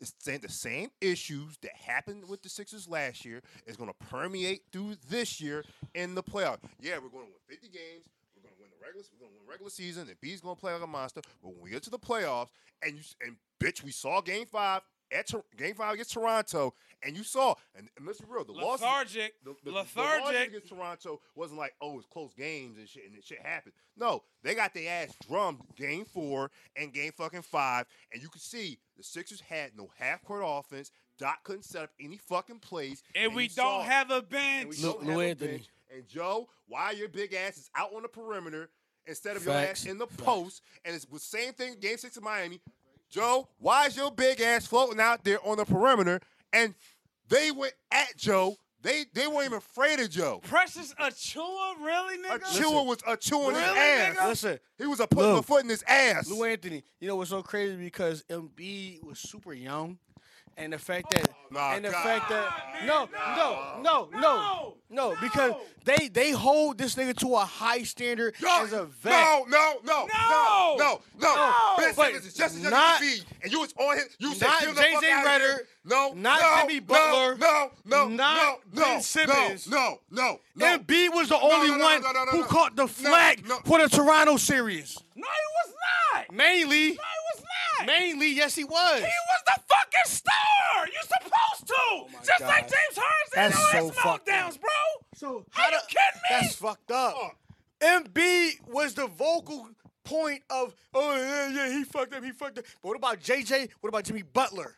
it's the same issues that happened with the Sixers last year is gonna permeate through this year in the playoff. Yeah, we're gonna win 50 games. We're gonna win the regular. We're gonna win regular season, and B's gonna play like a monster. But when we get to the playoffs, and you and bitch, we saw Game Five at Game Five against Toronto, and you saw. And, and let's be real, the loss Lethargic. the, the, the loss against Toronto wasn't like, oh, it's close games and shit, and shit happened. No, they got their ass drummed game four and game fucking five, and you could see the Sixers had no half court offense. Doc couldn't set up any fucking plays, and we don't saw- have a and bench. we Lou- don't have Lou a Anthony. bench. And Joe, why your big ass is out on the perimeter instead of Facts. your ass in the post, and it's the same thing. Game six of Miami. Joe, why is your big ass floating out there on the perimeter? And they went at Joe. They they weren't even afraid of Joe. Precious Achiuwa, really, nigga? Achiuwa was a chewing his Really, ass. nigga? Listen, He was a putting a foot in his ass. Lou Anthony, you know what's so crazy because Embiid was super young, and the fact that Nah, and the God. fact that no, no, no, no, No. no, because they they hold this nigga to a high standard No, as a vet. no, no, no, no, no, no. No. Ben Simmons is just as young not- as Embiid, and you was on him. You said not "Get the J.J. fuck outta here." Redick, No, not no, Jimmy Butler, No, no, not no, Ben Simmons. No, no, no. Embiid was the only no, no, one no, no, no, who no. caught the No, flag no. for the Toronto series. No, he was not. Mainly, No, he was mainly, yes, he was. He was the fucking star. You're supposed to. Oh my Just God. like James Harden said That's on so his meltdowns, bro. So Are you the- kidding me? That's fucked up. MB was the vocal point of, oh yeah, yeah, he fucked up, he fucked up. But what about JJ? What about Jimmy Butler?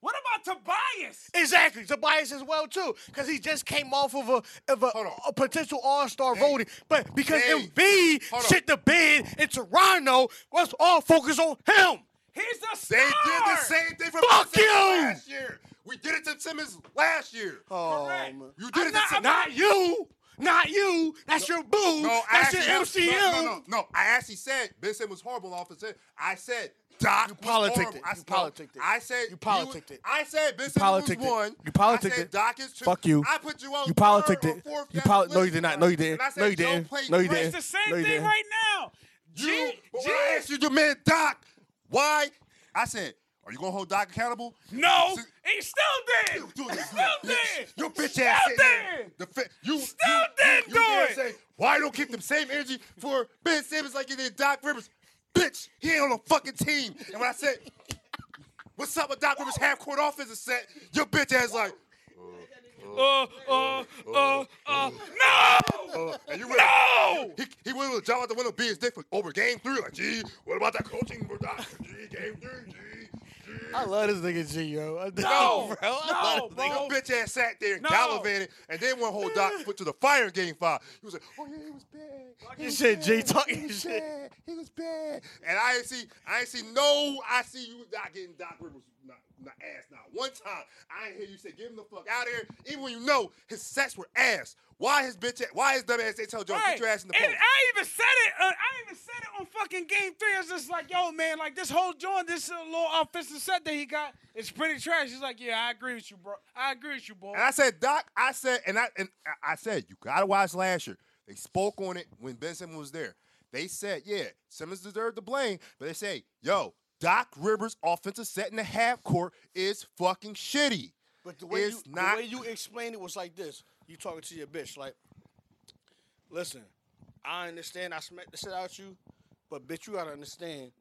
What about Tobias? Exactly, Tobias as well too, because he just came off of a of a, a potential All Star voting. But because Hey. Embiid Hold on. shit the bed in Toronto, was all focused on him. He's a They did the same thing for Fuck Ben Simmons you! last year. We did it to Simmons last year. Oh, Correct. man. You did I'm it not- to I'm Simmons. not you, not you. That's your boo. No, I That's your actually, MCM. No, no, no, no. I actually said Ben Simmons was horrible on offense. I said Doc You was politicked horrible. it. I, You no, politicked it. I said You politicked it. I said Ben You Simmons politicked was it. one. You politicked I said it. Doc is two. Fuck you. I put you on You third politicked or it. fourth You down poli- the no, you list. did not. No, you didn't. And I said No, you Joe didn't. played No, you great. didn't. It's the same No, you thing didn't. right now. You, G, but G, when I asked you, your man Doc, why? I said, are you gonna hold Doc accountable? no, See- he still did. You do He still did. Your bitch Still ass did. The fi- you Still you, did you, you. Say, Why don't keep the same energy for Ben Simmons like you did Doc Rivers? Bitch, he ain't on a fucking team. And when I said, What's up with Doc Rivers half court offensive set? Your bitch ass like, Uh, uh, uh, uh, no! and you No! He, he went with John out the window, be his dick for over game three. Like, gee, what about that coaching for Doc? Gee, game three, gee, gee. I love this nigga G, yo. No, bro. I no, love this bro. nigga. Your bitch ass sat there and No. gallivanted, and then one whole Doc put to the fire in game five. He was like, oh yeah, he was bad. He Talking was shit, bad. G, talking he was shit. Bad. He was bad. And I ain't see, I ain't see no, I see you not getting Doc Rivers not, not ass now. One time, I ain't hear you say, get him the fuck out of here, even when you know his sets were ass. Why his bitch, ass- why his dumb ass, they tell Joe, Right. get your ass in the And. I even said it. Uh, I even said it on fucking game three. I was just like, yo, man, like this whole joint, this uh, little offensive set that he got it's pretty trash. He's like, yeah, I agree with you, bro. I agree with you, boy. And I said, Doc, I said, and I and I- I said, you gotta watch last year. They spoke on it when Ben Simmons was there. They said, yeah, Simmons deserved the blame, but they say, yo, Doc Rivers' offensive set in the half court is fucking shitty. But the way, It's you, not- the way you explained it was like this. You talking to your bitch, like, listen, I understand I smacked the shit out you, but bitch, you gotta understand,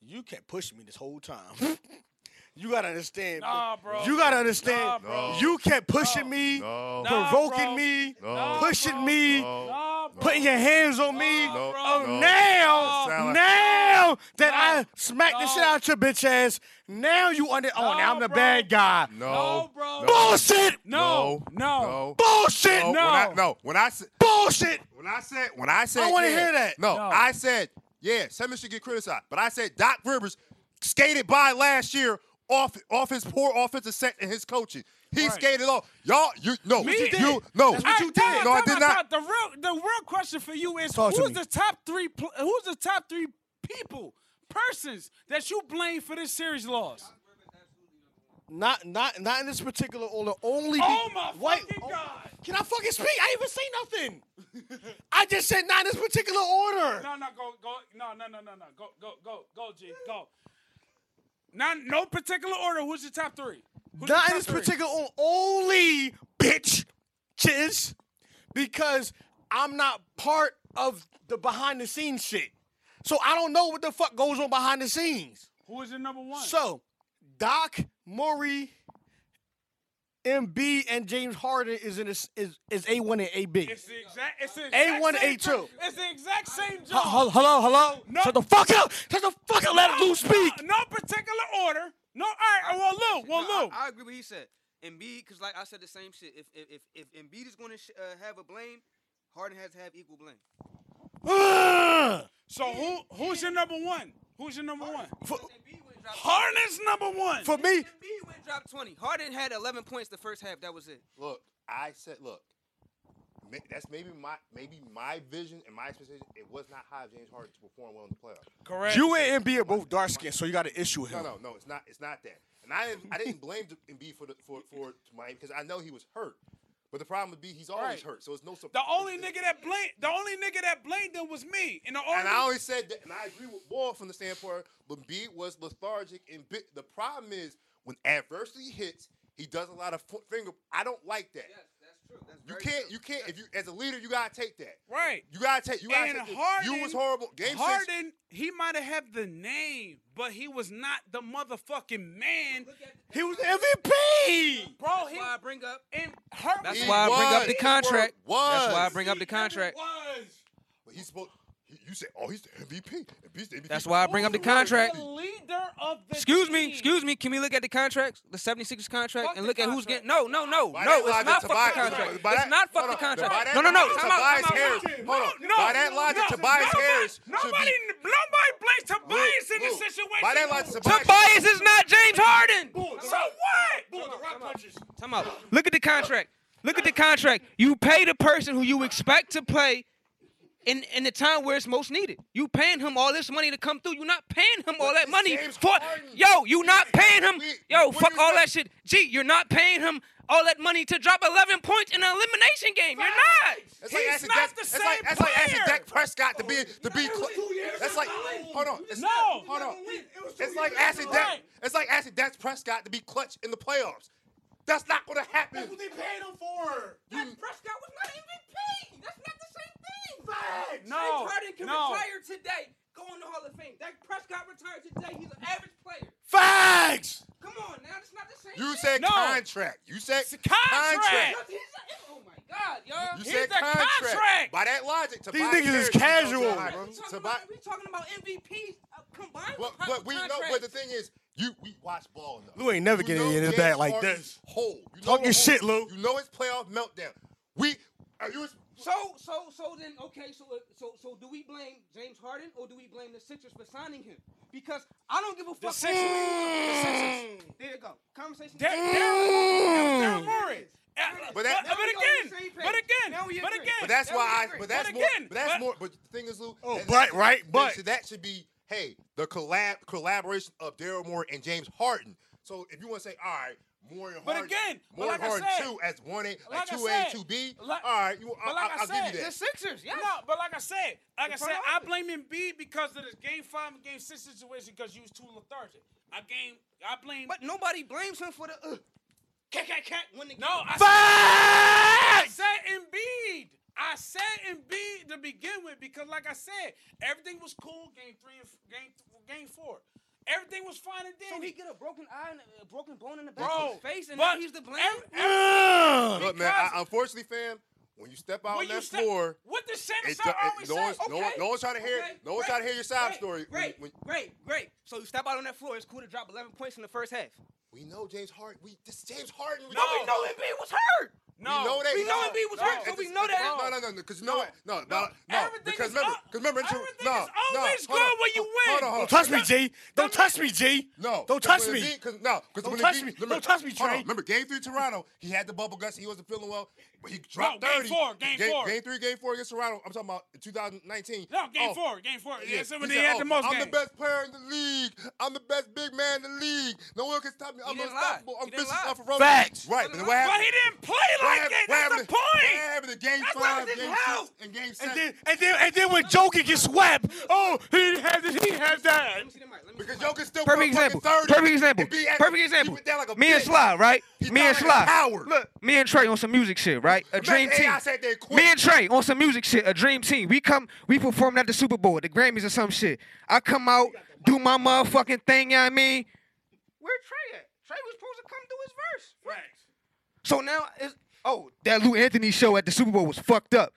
you kept pushing me this whole time. you gotta understand. Nah, bro. You gotta understand. Nah, bro. You kept pushing me, No. Nah, provoking bro. me, No. pushing bro. me, Nah, bro. Putting your hands on me. No, Oh. No. now, Sound like- now that No. I smacked the shit out your bitch ass, now you under. Oh, now I'm the bro. bad guy. No, No, bro. Bullshit. No, no. no. Bullshit. No, No. When I, no, when I said, Bullshit. when I said, when I said, I wanna yeah, hear that. No, No. I said, yeah, Simmons should get criticized, but I said Doc Rivers skated by last year off off his poor offensive set and his coaching. He Right. skated off. Y'all, you no, Me? you, did. no, That's what you time did. out, No, I did not. The real, the real question for you is Talk who's me. the top three? pl- Who's the top three people, persons that you blame for this series loss? Not, not, not in this particular order. Only. Oh my Wait, fucking oh, god! Can I fucking speak? I didn't even say nothing. I just said not in this particular order. No, no, go, go, no, no, no, no, no, go, go, go, go, G, go. Not no particular order. Who's your top three? Who's Not in this three? particular order. Only bitch, chiz, because I'm not part of the behind the scenes shit. So I don't know what the fuck goes on behind the scenes. Who is your number one? So, Doc, Morey, MB, and James Harden is in a, is is A one and AB. it's the exact. It's the A1 exact to same A2. It's the exact same job. hello, hello. No. Shut the fuck up. Shut the fuck up. Let No, Lou speak. No, no particular order. No, all right. Well, Lou. Well, No, Lou. I, I agree with what he said. Embiid, because like I said the same shit. If if if, if Embiid is going to sh- uh, have a blame, Harden has to have equal blame. Ugh. So who who's your number one? Who's your number one? For, Embiid went and Harden's number one. for me, Embiid went and dropped 20. Harden had 11 points the first half. That was it. Look, I said, look, ma- that's maybe my maybe my vision and my expectation. It was not high of James Harden to perform well in the playoffs. Correct. you and MB are both dark skinned, so you got an issue with No, him. no, no. It's not. It's not that. And I didn't. I didn't blame Embiid for the for for Miami because I know he was hurt. But the problem would be he's always Right. hurt, so it's no surprise. the only nigga that blamed the only nigga that blamed him was me. And the only And I always said that, and I agree with Ball from the standpoint, But Embiid was lethargic. And bit, the problem is when adversity hits, he does a lot of finger. I don't like that. that's true. That's You can't. You can't. If you as a leader, you gotta take that. right. You gotta take. You gotta And take. that. Harden, you was horrible. Game six. Harden, he might have had the name, but he was not the motherfucking man. He was MVP. Bro, That's he why I bring up. and hurt That's He why I bring up the contract. Was. That's why I bring up the contract. Was. But he- You say, oh, he's the MVP. Embiid's the MVP. That's why I bring up the contract. The leader of the Excuse me, excuse me. Can we look at the contracts, the 76 contract, Fuck and the look at who's contract. getting? No, no, no, By no. that It's logic, not fuck the contract. by It's that- not fuck hold the on, contract. that No, no, no. logic, Time out, Tobias time out. Harris. Hold on. no, By that logic, no, Tobias nobody, Harris should Nobody, be. nobody blames Tobias in Lou, this situation. By that logic, Tobias. Tobias is not James Harden. So what? Time out. Look at the contract. Look at the contract. You pay the person who you expect to play in, in the time where it's most needed. You paying him all this money to come through. You're not paying him all that money James for Harden. yo. You not paying him. We- Yo, fuck all say? that shit. Gee, you're not paying him all that money to drop 11 points in an elimination game. You're not. It's like He's asking not Dak, the it's same like, That's like asking player. Dak Prescott to be oh, to be. Cl- that's like hold on. It's, No. hold on. It's like asking Dak. It's like asking Dak Prescott to be clutch in the playoffs. That's not going to happen. That's what they paid him for. Dak Prescott was not MVP. That's not the same. No, James Harden can no. retire today, go in the Hall of Fame. Dak Prescott retired today. He's an average player. Facts. said No. contract. You said It's a contract. Oh my God, y'all. You He's said a contract. By that logic, to These niggas is Terry, you know, casual. to- We bro, talking To about, buy, we talking about MVP uh, combined but, but we know. But the thing is, you we watch ball enough. Lou ain't never You getting in his James bag like this. Whole. You know Talk your the shit, Lou. You know his playoff meltdown. We. Are you? So, so, so then, okay, so, uh, so, so, do we blame James Harden or do we blame the Sixers for signing him? Because I don't give a fuck. Sixers. The Sixers. There you go. Conversation. Dar- Daryl Daryl Morey. Uh, But But, that- but, Now we on again, the same page. but again, but again, But that's why I. But that's But more. again, But that's but- more. But the thing is, Lou. Oh, that- right, right, that but- should- that should be. Hey, the collab collaboration of Daryl Morey and James Harden. So if you want to say, all right, Morey and But Harden, again, but Morey like and I said- two as one A, like like I two A, two B. like- all right, you, but I, like I I'll said, give you that. The. Sixers, yeah. No, but like I said, like I The said, front I blame Embiid because of this game five and game six situation because you was too lethargic. I game, I blame. But nobody blames him for the uh, cat, cat, cat when the no, game. I said, I said Embiid. I said Embiid to begin with because, like I said, everything was cool. Game three and game game four, everything was fine and So he get a broken eye and a broken bone in the back Bro, of his face, and but he's the blame. ev- ev- Ugh. Look, man, I, unfortunately, fam, when you step out on that step- floor, what the Shannon it's Sharpe it- always no say. one's, no, one, no one's trying to hear, Okay, no one's great, trying to hear your side great, story. Great, when- great, great. So you step out on that floor. It's cool to drop 11 points in the first half. we know James Harden. We this James Harden. We No, we know Embiid was hurt. No, we know that. We know no, Embiid was no, hurt, so we know that. No, no, no, no. Because you know what? No, no, no. Because remember, because remember, until- everything no, is always no, hold good on, when you hold- win. Hold on, hold on. Don't touch me, G. Don't touch me, G. No, Don't touch me. No, because Don't when touch me. Don't touch me, Trey. Remember, game three Toronto, he had the bubble guts. He wasn't feeling well, but he dropped No, game 30. four, game four. Game three, game four against Toronto. I'm talking about 2019. No, game Oh, four, game four. Yeah, Yeah, so he said, they had oh, the most I'm games. the best player in the league. I'm the best big man in the league. No one can stop me. I'm unstoppable. I'm He didn't Mr. lie. Unferrable. Facts. Right, but then what But he didn't play What like happened- it. what That's happened the to- What point. happened to game That's why five, game help. six, and game And seven? then, and then, and then when Joker gets swept, oh, he didn't have this, he had that. Let me see the mic. Let me see Because the mic. Joker still Perfect example. 30. Perfect example. at- Perfect example. like a Me and bitch. Sly, right? He Me and sound like Sly. coward. Look, me and Trey on some music shit, right? A dream team. I said they quit. Me and Trey on some music shit, a dream team. We come, we performed at the Super Bowl, the Grammys or some shit. I come out, do my motherfucking thing, you know what I mean? Where Trey at? Trey was supposed to come do his verse. Right. So now it's oh, that Lou Anthony show at the Super Bowl was fucked up.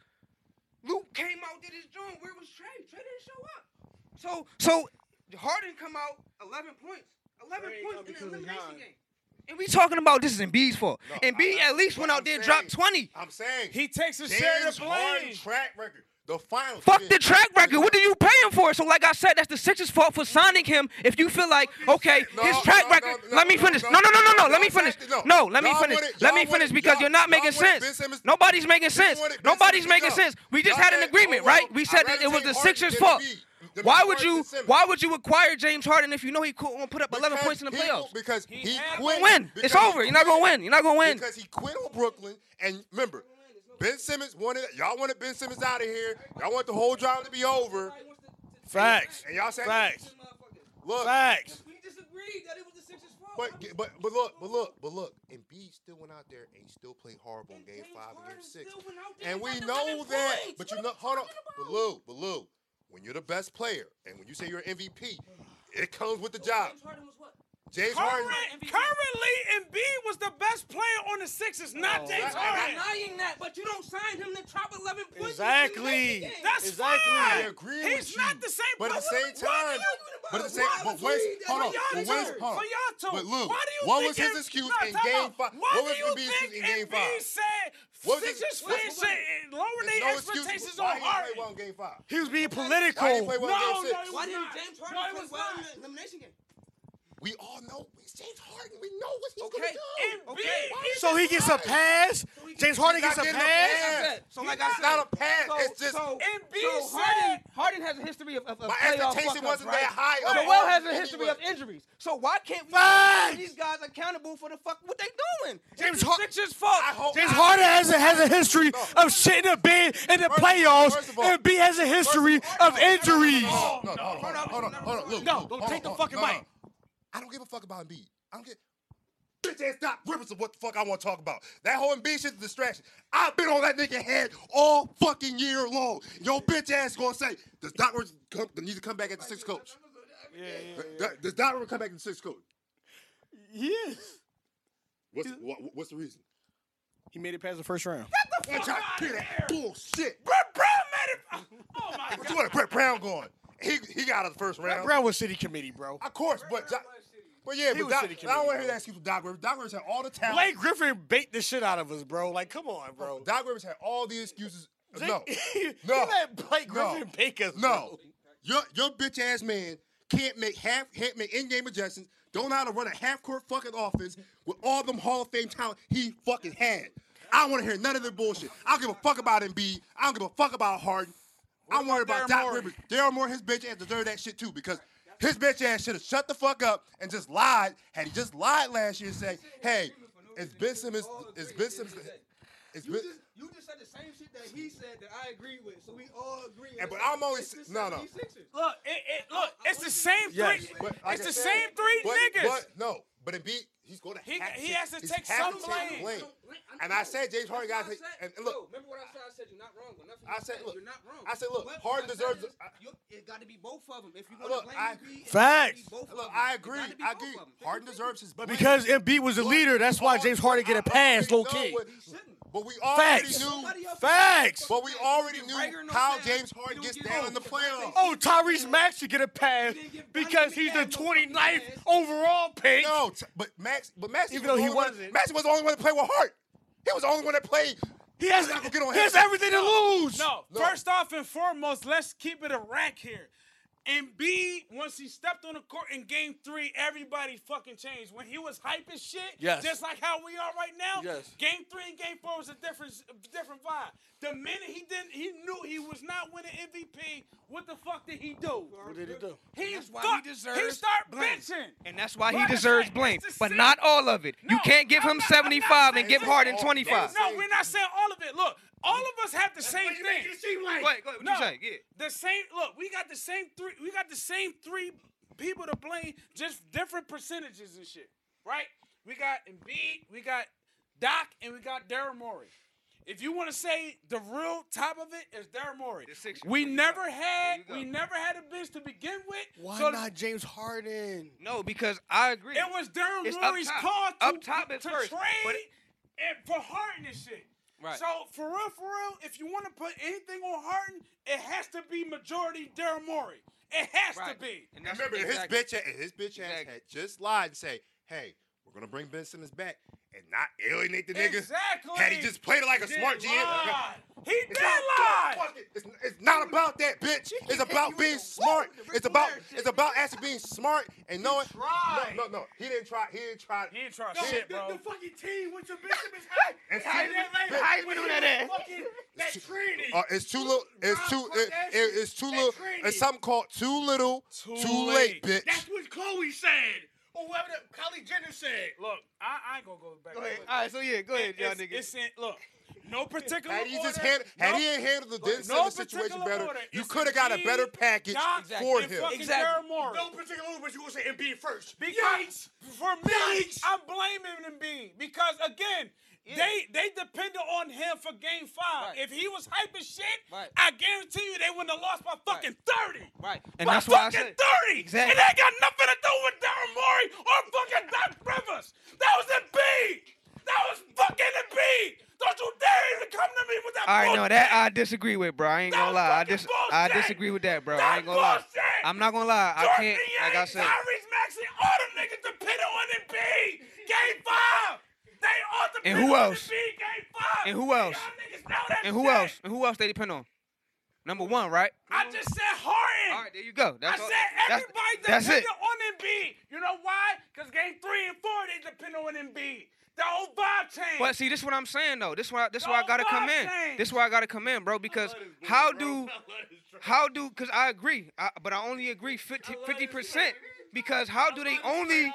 Luke came out, did his joint. Where was Trey? Trey didn't show up. So, so Harden come out 11 points. 11 points in the elimination game. And we talking about this is Embiid's fault. No, Embiid I- I- at least went out I'm there and saying- dropped 20. I'm saying He takes a share of the Harden blame. track record. The finals. Fuck the track record. What do you pay him for? So, like I said, that's the Sixers' fault for signing him. If you feel like, okay, No, his track no, record. no, let me finish. no, No, no, no, no, no. no, Let me finish. no. No, let me finish. Let me finish because y'all- you're not making sense. Nobody's making sense. Nobody's making sense. We just had an agreement, oh, right? We said that it was take the Sixers' than fault. Why would you? Why would you acquire James Harden if you know he couldn't put up 11 Because points in the he- playoffs? Because He he had to quit. Win. because It's over. You're not gonna win. You're not gonna win. Because he quit on Brooklyn, and remember, Ben Simmons wanted y'all wanted Ben Simmons out of here. Y'all want the whole job to be over, Facts. and y'all said, Facts. "Look, Facts. We disagreed that it was the Sixers' fault. But but but look, but look, but look, Embiid still went out there and he still played horrible in Game Five and Game Six, and we know that. But you know, hold on, but Lou, but when you're the best player and when you say you're an MVP, it comes with the job. James Harden was what? James Current, Harden. currently, Embiid was the best player on the Sixers, not oh, James that- I'm Harden. not denying that, but you don't sign him to drop 11 points. Exactly. That's Exactly. fine. I agree He's with not you. the same. But at the player. same What do time, you- but at the same, Why but would where's, hold on, but where's, hold on. For y'all two. But Lou, why do you what was his excuse in Game. Five? What do was you Embiid's excuse in Game Embiid Five? What was his- Sixers what's- fans said lower There's their no expectations Why on he didn't play Harden? well in Game Five? He was being Why didn't play political. well in No, Game Six? no, he Why didn't. James Harden he play was well in the elimination game? We all know it's James Harden. We know what he's Okay, gonna do. Okay. So he gets a pass. James Harden gets a not getting a pass. pass. So like He's I said, not a pass. So, It's just so, Embiid so said- Harden, Harden has a history of, of, of My playoff expectation wasn't right? that high of Joel Harden has a history anyway. of injuries. So why can't we Facts. hold these guys accountable for the fuck what they doing? James Harden. Sixers' fault. James I- Harden has a, has a history No. of shitting the bed in the First- playoffs, first all- and B has a history of of injuries. No, no, no, hold on, hold on, hold on. Look, No, don't take the fucking no, no. mic. I don't give a fuck about Embiid. I don't get. Bitch ass Doc Rivers of what the fuck I want to talk about. That whole Embiid shit's a distraction. I've been on that nigga head all fucking year long. Your bitch ass gonna say, does Doc Rivers come, need to come back as the sixth coach? Yeah, yeah, Does Doc Rivers come back as the sixth coach? Yes. What's what, what's the reason? He made it past the first round. I'm trying to hear that bullshit. Brett Brown made it. Oh my What god. you want Brett Brown going? He he got out of the first round. Brown was city committee, bro. Of course, but Doc- but yeah, He but Doc, I don't want to hear that excuse from Doc Rivers. Doc Rivers had all the talent. Blake Griffin bait the shit out of us, bro. Like, come on, bro. Doc Rivers had all the excuses. No, you No. let Blake No. Griffin bake us, no, bro. your your bitch ass man can't make half can't make in game adjustments. Don't know how to run a half court fucking offense with all them Hall of Fame talent he fucking had. I don't want to hear none of the bullshit. I don't give a fuck about Embiid. I don't give a fuck about Harden. I'm worried about Doc Rivers. Daryl Morey, his bitch ass deserved that shit too because his bitch ass should have shut the fuck up and just lied. Had he just lied last year and say, "Hey, is Ben Simmons? Is Ben Simmons? Is You Ben, just, you just said the same shit that he said that I agree with, so we all agree. And- but I'm only- no, no. Look, it, it, look, it's the same Yes. three. But like it's I the said, same three but, niggas. But no, but Embiid, he's going to. He- have he has to he's take have some to take blame. And I said James Harden got to take. And, and look, Yo, remember what I said? I said you're not wrong. But nothing I you said, look, you're not wrong. I said, look, But Harden what deserves said it. is, you- It got to be both of them. If you Look, want to blame I- Embiid, Facts. gotta be both of look, them. I agree. gotta I agree. Harden deserves his. But because Embiid was the leader, that's why James Harden get a pass, already low key. He shouldn't. But we already Facts. knew. Facts. But we already knew no how pass. James He Harden gets get down in the playoffs. Oh, Tyrese Max Maxey get a pass get- because he's the 29th pass. overall pick. No, t- but Max, but Max, Even was though the he only one- wasn't. Max was the only one that played with heart. He was the only one that played. He has, not gonna get on he has everything to lose. No, No. first off and foremost, let's keep it a rack here. Embiid, once he stepped on the court in game three, everybody fucking changed. When he was hype as shit, Yes. just like how we are right now, Yes. game three and game four was a different different vibe. The minute he didn't, he knew he was not winning MVP. What the fuck did he do? What did he do? He That's why got- he deserves He start blame. bitching. And that's why he Like deserves blame, but not all of it. You can't give I'm him not- 75 and saying give that. Harden 25. No, we're not saying all of it. Look, all of us have the same what thing. make it seem like. Go ahead, go ahead. What No, you saying? Yeah. the same. Look, we got the same three. We got the same three people to blame, just different percentages and shit. Right? We got Embiid, we got Doc, and we got Daryl Morey. If you want to say the real top of it is Daryl Morey. We never go. had. There you go. We never had a bench to begin with. Why so not James Harden? No, because I agree. It was Daryl It's Morey's call to, Up top at to first, trade but- and for Harden and shit. Right. So for real, for real, if you want to put anything on Harden, it has to be majority Daryl Morey. It has to be. And Remember, exactly. his bitch, his bitch ass Exactly. had just lied and say, "Hey, we're gonna bring Ben Simmons back and not alienate the nigga." Exactly. Had he just played it like a He smart GM, lie. He It's did not, lie. it. It's, it's not about that, bitch. It's about being smart. It's about it's about actually being smart and knowing. tried. No, no, no. He didn't try. He didn't try. He ain't trying No, shit, the, bro. the fucking team with your Bishop is high. How see- that later? Bitch. How you doing that? Fucking that Uh, it's too little. It's too. It, it- it's too little. It's something called too little, Too too, late. late, bitch. That's what Chloe said. Or whoever the, Kylie Jenner said. Look, I, I ain't gonna go back. Go ahead. All right, so yeah, go ahead, y'all It's, niggas. it's in, look, no particular Had he order. just hand, had no, he ain't handled the Ben no Simmons situation better, order. you could have got a better package Doc, for and him. fucking Exactly. Daryl Morey. No particular order, but you gonna say Embiid first. Because for me, Yikes. I'm blaming Embiid because again, they they depended on him for Game Five. Right. If he was hyping shit, Right. I guarantee you they wouldn't have lost by fucking thirty. Right. And By that's why I fucking said. thirty. Exactly. It ain't got nothing to do with Daryl Morey or fucking Doc Rivers. That was Embiid. That was fucking Embiid. Don't you dare even come to me with that. All right, no, that I disagree with, bro. I ain't That gonna lie. I fucking dis- I disagree with that, bro. I ain't gonna lie. I'm not gonna lie. I Jordan can't. Like I Niang, said. Tyrese Maxey, all them niggas depended on Embiid. Game five. They depended who else? Embiid. Game five. And who else? Y'all niggas know that And who else? And who else they depend on? Number one, right? I just said Harden. All right, there you go. I all- said that's- everybody that's depended it. on Embiid. You know why? Because game three and four, they depend on Embiid. The whole vibe changed. But see, this is what I'm saying though. This why this why I gotta come vibe in. This why I gotta come in, bro. Because how do how do? Because I agree, I, but I only agree 50 percent. Because how do they only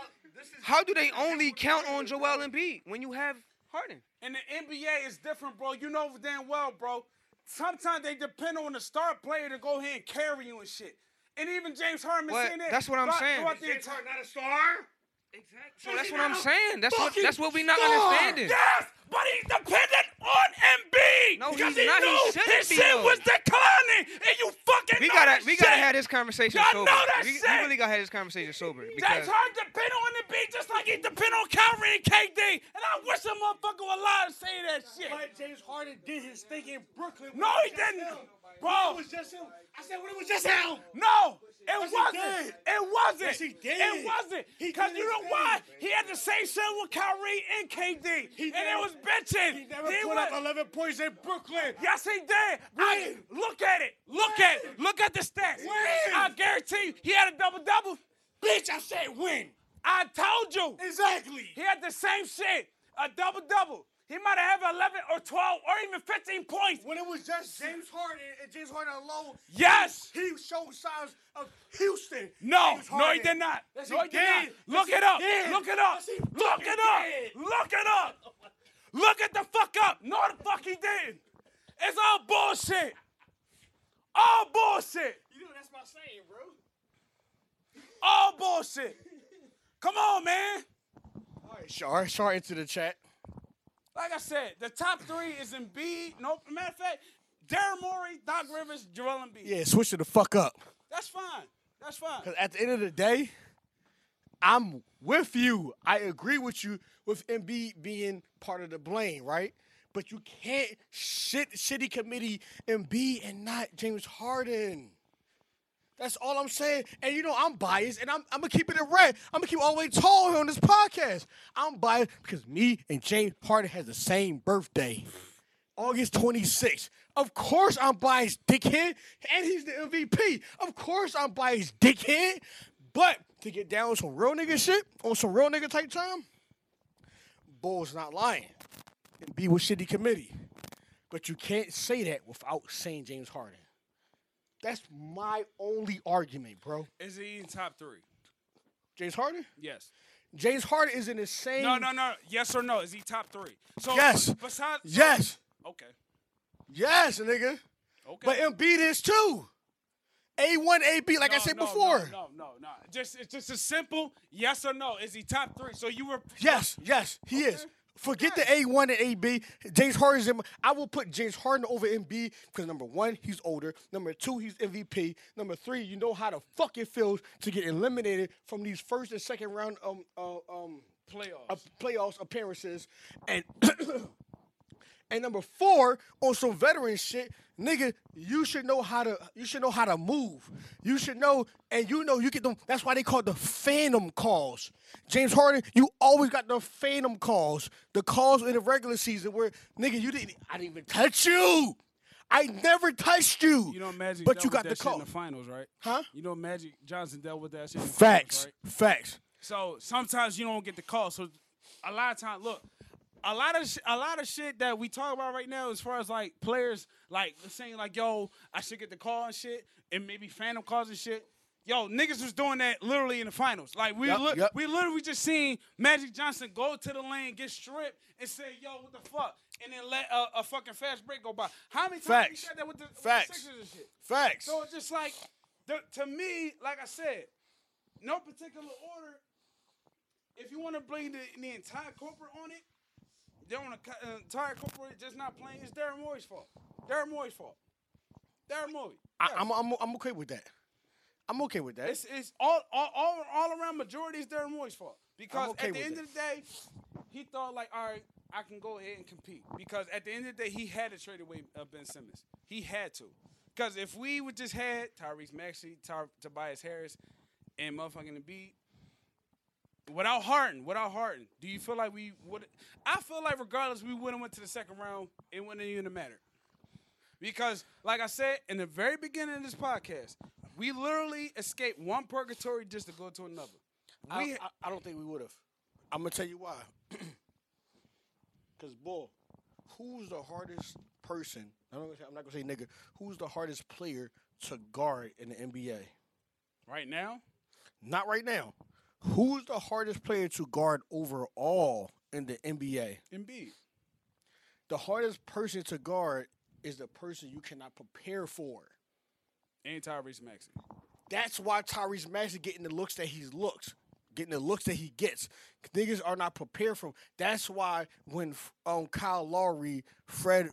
how do they only count on Joel Embiid when you have Harden? And the NBA is different, bro. You know damn well, bro. Sometimes they depend on the star player to go ahead and carry you and shit. And even James Harden What? saying that. That's what I'm throughout- saying. throughout James entire- Harden not a star. Exactly. So that's what I'm saying. That's what that's what we not star. understanding. Yes, but he's dependent on Embiid. No, because he's not. He knew shouldn't his be, shit was declining, and you fucking We gotta that we gotta have this conversation Y'all sober. know that we, we really gotta have this conversation sober James because Harden dependent on Embiid just like he depend on Kyrie and KD. And I wish a motherfucker would lie and say that shit. But James Harden did his thing in Brooklyn. No, he didn't. Bro. It was just him. I said when it was just him. No, it wasn't. It wasn't. Yes, he did. It wasn't. Because you know why? He had the same shit with Kyrie and KD. He and it was bitching. He never He put was- up 11 points in Brooklyn. Yes, he did. I, look at it. Look at it. Look at the stats. I guarantee you, he had a double double. Bitch, I said win. I told you. Exactly. He had the same shit. A double double. He might have had 11 or 12 or even 15 points. When it was just James Harden and James Harden alone, Yes. he showed signs of Houston. No, no, he did not. Yes, no, he he did not. Look Yes, it up. did. Look it up. Yes, he Look it up. did. Look it up. Look it the fuck up. No, the fuck he did. It's all bullshit. All bullshit. You know that's my saying, bro. All bullshit. Come on, man. All right, Shar, Shar into the chat. Like I said, the top three is Embiid. No, matter of fact, Daryl Morey, Doc Rivers, Joel Embiid. Yeah, switch it the fuck up. That's fine. That's fine. Because at the end of the day, I'm with you. I agree with you with Embiid being part of the blame, right? But you can't shit shitty committee Embiid and not James Harden. That's all I'm saying. And you know, I'm biased and I'm, I'm gonna keep it in red. I'm gonna keep all the way tall here on this podcast. I'm biased because me and James Harden has the same birthday. August 26th. Of course I'm biased, dickhead. And he's the MVP. Of course I'm biased, dickhead. But to get down on some real nigga shit, on some real nigga type time, Bull's not lying. And be with shitty committee. But you can't say that without saying James Harden. That's my only argument, bro. Is he in top three? James Harden? Yes. James Harden is in the same. No, no, no. Yes or no? Is he top three? So Yes. Besides, Yes. Okay. Yes, nigga. Okay. But Embiid is too. A1, AB, like I said no, before. No, no, no, no. Just it's just a simple yes or no. Is he top three? So you were Yes, yes, he is. Forget the A1 and AB. James Harden's in. I will put James Harden over Embiid because number one, he's older. Number two, he's MVP. Number three, you know how the fuck it feels to get eliminated from these first and second round um uh, um playoffs. uh, playoffs appearances, and and number four on some veteran shit, nigga. You should know how to. You should know how to move. You should know, and you know you get them. That's why they call the phantom calls. James Harden, you always got the phantom calls, the calls in the regular season where nigga you didn't. I didn't even touch you. I never touched you. you know Magic but you with got that the shit in the finals, right? Huh? You know Magic Johnson dealt with that shit Facts. finals, right? Facts. So sometimes you don't get the call. So a lot of times, look, a lot of sh- a lot of shit that we talk about right now, as far as like players, like saying like, "Yo, I should get the call and shit," and maybe phantom calls and shit. Yo, niggas was doing that literally in the finals. Like we, Yup, li- yup. we literally just seen Magic Johnson go to the lane, get stripped, and say, "Yo, what the fuck," and then let a, a fucking fast break go by. How many times we Facts. said that with the, with the Facts. Sixers and shit? Facts. So it's just like, the, to me, like I said, no particular order. If you want to blame the, the entire corporate on it, they want the uh, entire corporate just not playing. It's Daryl Morey's fault. Daryl Morey's fault. Daryl Morey. I, I'm, I'm I'm okay with that. I'm okay with that. It's it's all all all, all around majority is Daryl Morey's fault because okay at the end that. of the day, he thought like, all right, I can go ahead and compete because at the end of the day, he had to trade away uh, Ben Simmons. He had to because if we would just had Tyrese Maxey, Ty- Tobias Harris, and motherfucking Embiid. Without Harden, without Harden, do you feel like we would? I feel like regardless, we would have went to the second round. It wouldn't even matter. Because, like I said in the very beginning of this podcast, we literally escaped one purgatory just to go to another. I, We, I, I don't think we would have. I'm gonna tell you why. Cause bull, who's the hardest person? I'm not, gonna say, I'm not gonna say nigga. Who's the hardest player to guard in the NBA? right now, Not right now. Who's the hardest player to guard overall in the NBA? Embiid. The hardest person to guard is the person you cannot prepare for. and Tyrese Maxey. That's why Tyrese Maxey getting the looks that he's looks, getting the looks that he gets. Niggas are not prepared for him. That's why when um Kyle Lowry, Fred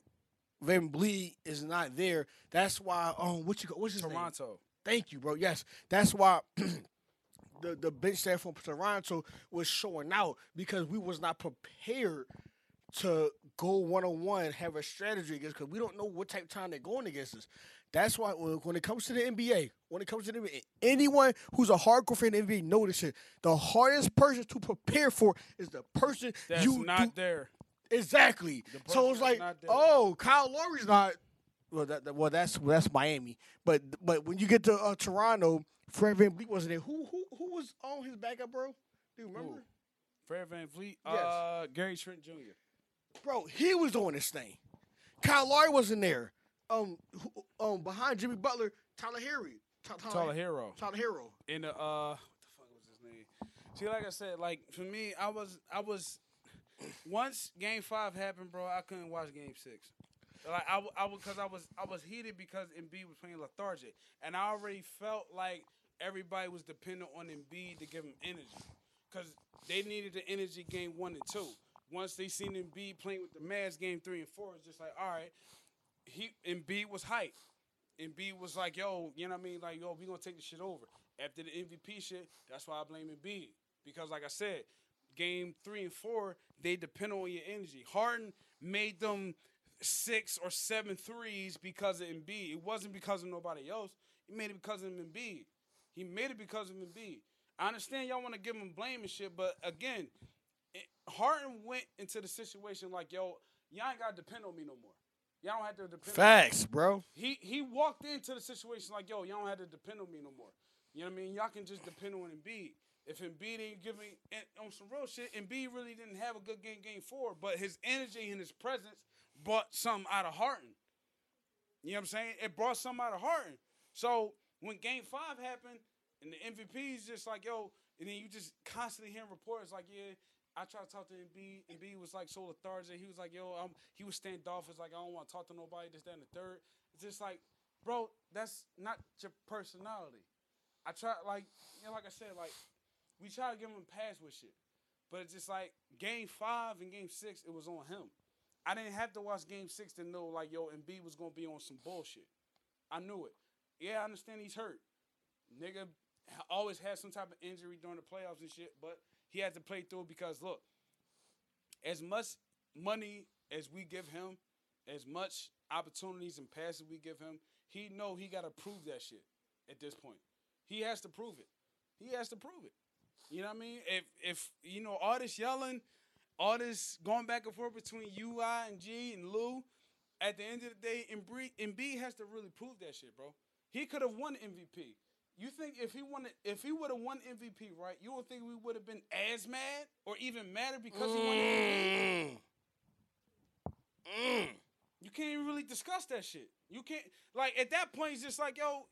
VanVleet is not there. That's why um what you go what's his name? Toronto. Thank you, bro. Yes, that's why the the bench staff from Toronto was showing out because we was not prepared to go one on one, have a strategy against because we don't know what type of time they're going against us. That's why when it comes to the NBA, when it comes to the NBA, anyone who's a hardcore fan of the NBA know this shit. The hardest person to prepare for is the person That's you not do- there. Exactly. The So it's like, oh, Kyle Lowry's not. Well, that, well, that's that's Miami. But but when you get to uh, Toronto, Fred VanVleet wasn't there. Who who who was on his backup, bro? Do you remember? Fred VanVleet, Yes. uh, Gary Trent Jr. Bro, he was doing this thing. Kyle Lowry wasn't there. Um, who- um, behind Jimmy Butler, Tyler Herro, Ty- Tyler Herro. Tyler Herro. in the uh what the fuck was his name? See, like I said, like for me, I was I was once game five happened, bro, I couldn't watch game six. Like I, was because I was I was heated because Embiid was playing lethargic, and I already felt like everybody was dependent on Embiid to give him energy, because they needed the energy game one and two. Once they seen Embiid playing with the Mavs game three and four, it's just like all right, he Embiid was hype. Embiid was like, yo, you know what I mean? Like, yo, we gonna take this shit over. After the MVP shit, that's why I blame Embiid. Because like I said, game three and four, they depend on your energy. Harden made them six or seven threes because of Embiid. It wasn't because of nobody else. He made it because of Embiid. He made it because of Embiid. I understand y'all want to give him blame and shit, but again, it, Harden went into the situation like, yo, y'all ain't gotta depend on me no more. Y'all don't have to depend on me. Facts, bro. He he walked into the situation like, yo, y'all don't have to depend on me no more. You know what I mean? Y'all can just depend on Embiid. If Embiid ain't giving on some real shit, Embiid really didn't have a good game game four, but his energy and his presence brought something out of Harden. You know what I'm saying? It brought something out of Harden. So when game five happened and the MVP is just like, yo, and then you just constantly hearing reports like, yeah, I tried to talk to Embiid. Embiid was like so lethargic. He was like, yo, um, he was standoffish. Like, I don't want to talk to nobody. This, that, and the third. It's just like, bro, that's not your personality. I try, like, you know, like I said, like, we try to give him a pass with shit. But it's just like game five and game six, it was on him. I didn't have to watch game six to know, like, yo, Embiid was going to be on some bullshit. I knew it. Yeah, I understand he's hurt. Nigga always had some type of injury during the playoffs and shit, but he had to play through it because, look, as much money as we give him, as much opportunities and passes we give him, he know he got to prove that shit at this point. He has to prove it. He has to prove it. You know what I mean? If if you know all this yelling, all this going back and forth between UI and G and Lou, at the end of the day, Embiid, Embiid has to really prove that shit, bro. He could have won MVP. You think if he won, if he would have won MVP, right? You don't think we would have been as mad or even madder because he won MVP? Mm. You can't even really discuss that shit. You can't like at that point. It's just like yo,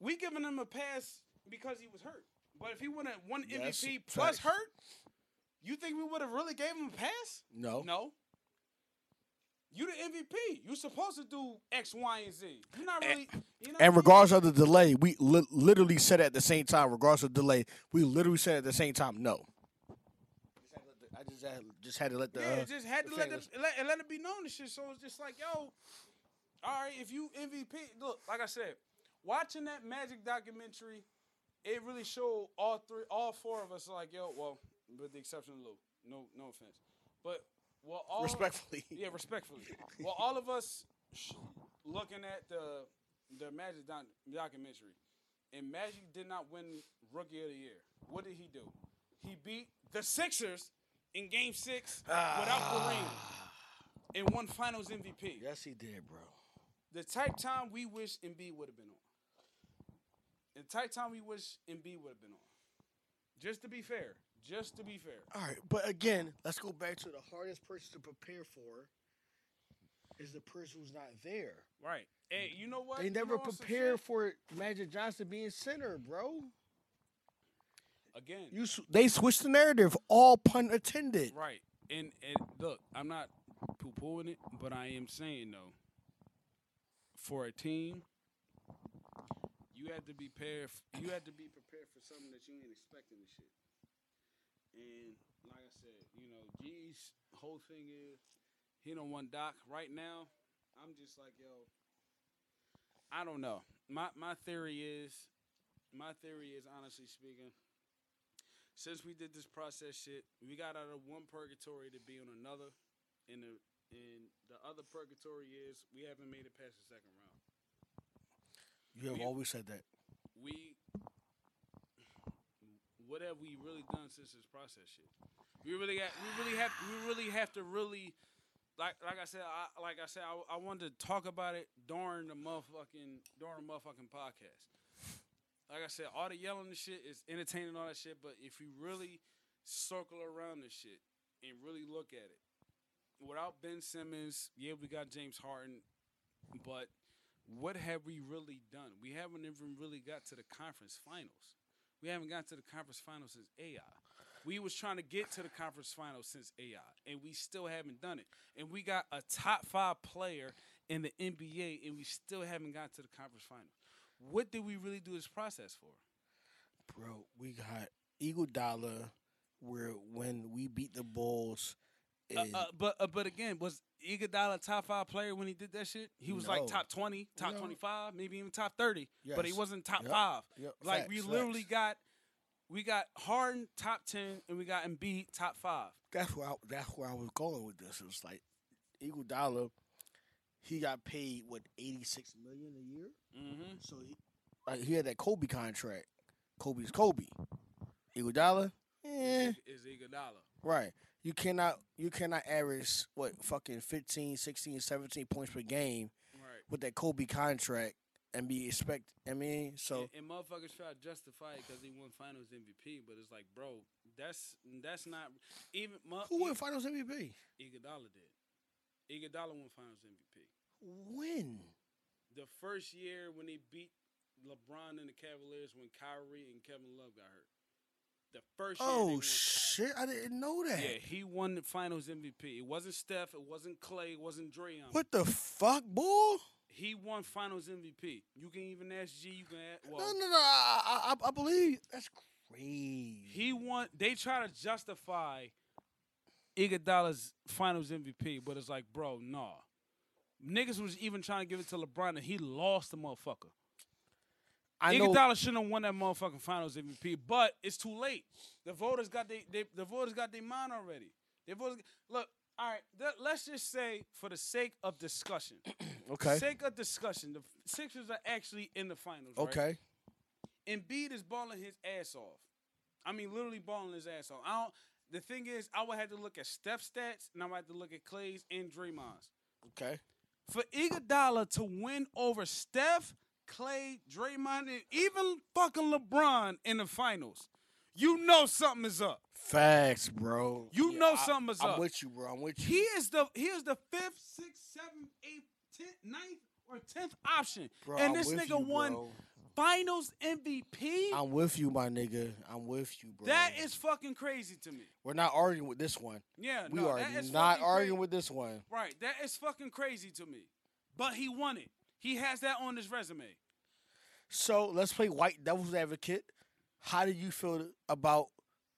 we giving him a pass because he was hurt. But if he would have won Yes, MVP plus hurt, you think we would have really gave him a pass? No. No. You the MVP. You supposed to do X, Y, and Z. You're not really. You know And regardless of the delay, we li- literally said at the same time, regardless of delay, we literally said at the same time, no. I just had, just had to let the. Yeah, uh, just had to the let, it, let, let it be known and shit. So it's just like, yo, all right, if you MVP, look, like I said, watching that Magic documentary, it really showed all three, all four of us like, yo, well, with the exception of Lou, no, no offense, but well, all Respectfully. yeah, respectfully. well, all of us sh- looking at the the Magic doc- documentary, and Magic did not win Rookie of the Year. What did he do? He beat the Sixers in Game Six without ah. Kareem and won Finals MVP. Yes, he did, bro. The type time we wish Embiid would have been on. The type time we wish Embiid would have been on. Just to be fair. Just to be fair. All right, but again, let's go back to the hardest person to prepare for is the person who's not there. Right. And you know what? They You never know on prepared for Magic Johnson being center, bro. Again. You they switched the narrative, all pun intended. Right. And and look, I'm not poo pooing it, but I am saying though, for a team, you had to be prepared. You had to be prepared for something that you ain't expecting and shit. And like I said, you know, G's whole thing is he don't want Doc right now. I'm just like yo. I don't know. My my theory is, my theory is honestly speaking, since we did this process shit, we got out of one purgatory to be on another. And the and the other purgatory is we haven't made it past the second round. You have We- always said that. We what have we really done since this process shit? We really got we really have we really have to really like like I said I like I said I, I wanted to talk about it during the motherfucking during the motherfucking podcast. Like I said, all the yelling and shit is entertaining all that shit, but if you really circle around this shit and really look at it, without Ben Simmons, yeah, we got James Harden, but what have we really done? We haven't even really got to the conference finals. We haven't got to the conference finals since AI. We was trying to get to the conference finals since AI, and we still haven't done it. And we got a top five player in the NBA, and we still haven't got to the conference finals. What did we really do this process for? Bro, we got Iguodala where when we beat the Bulls Uh, uh, but uh, but again, was Iguodala a top five player when he did that shit? He was No. like top twenty, top No. twenty five, maybe even top thirty. But he wasn't top Yep. five. Yep. Like we literally facts. got we got Harden top ten and we got Embiid top five. that's where I, that's where I was going with this. It was like Iguodala, he got paid what eighty six million a year. Mm-hmm. So he like, he had that Kobe contract. Kobe's Kobe. Iguodala, eh, Is Iguodala. right. You cannot you cannot average what fucking 15, 16, 17 points per game Right. with that Kobe contract and be expect. I mean, so and, and motherfuckers try to justify it because he won Finals MVP, but it's like, bro, that's that's not even. mu- who won Finals MVP? Iguodala did. Iguodala won Finals MVP. When? The first year when he beat LeBron and the Cavaliers when Kyrie and Kevin Love got hurt. The first year Oh won- shit! I didn't know that. Yeah, he won the Finals MVP. It wasn't Steph. It wasn't Clay. It wasn't Draymond. What the fuck, boy? He won Finals MVP. You can even ask G. You can ask. Well, no, no, no. I, I, I believe that's crazy. He won. They try to justify Iguodala's Finals MVP, but it's like, bro, nah. Niggas was even trying to give it to LeBron, and he lost the motherfucker. I know. Iguodala shouldn't have won that motherfucking Finals MVP, but it's too late. The voters got they, they the voters got their mind already. The voters look. All right, th- let's just say, for the sake of discussion, Okay. sake of discussion, the Sixers are actually in the finals. right? Okay. Embiid is balling his ass off. I mean, literally balling his ass off. I don't. The thing is, I would have to look at Steph stats, and I would have to look at Clay's and Draymond's. Okay. For Iguodala to win over Steph, Clay, Draymond, and even fucking LeBron in the finals, you know something is up. Facts, bro. You know I- something is I'm up. with you, bro. I'm with you. He is the he is the fifth, sixth, seventh, eighth, tenth, ninth, or tenth option, Bro, and I'm this nigga you, won bro. Finals MVP. I'm with you, my nigga. I'm with you, bro. that is fucking crazy to me. We're not arguing with this one. Yeah, We no, are not arguing cra- with this one. Right, that is fucking crazy to me. But he won it. He has that on his resume. So let's play white devil's advocate. How do you feel about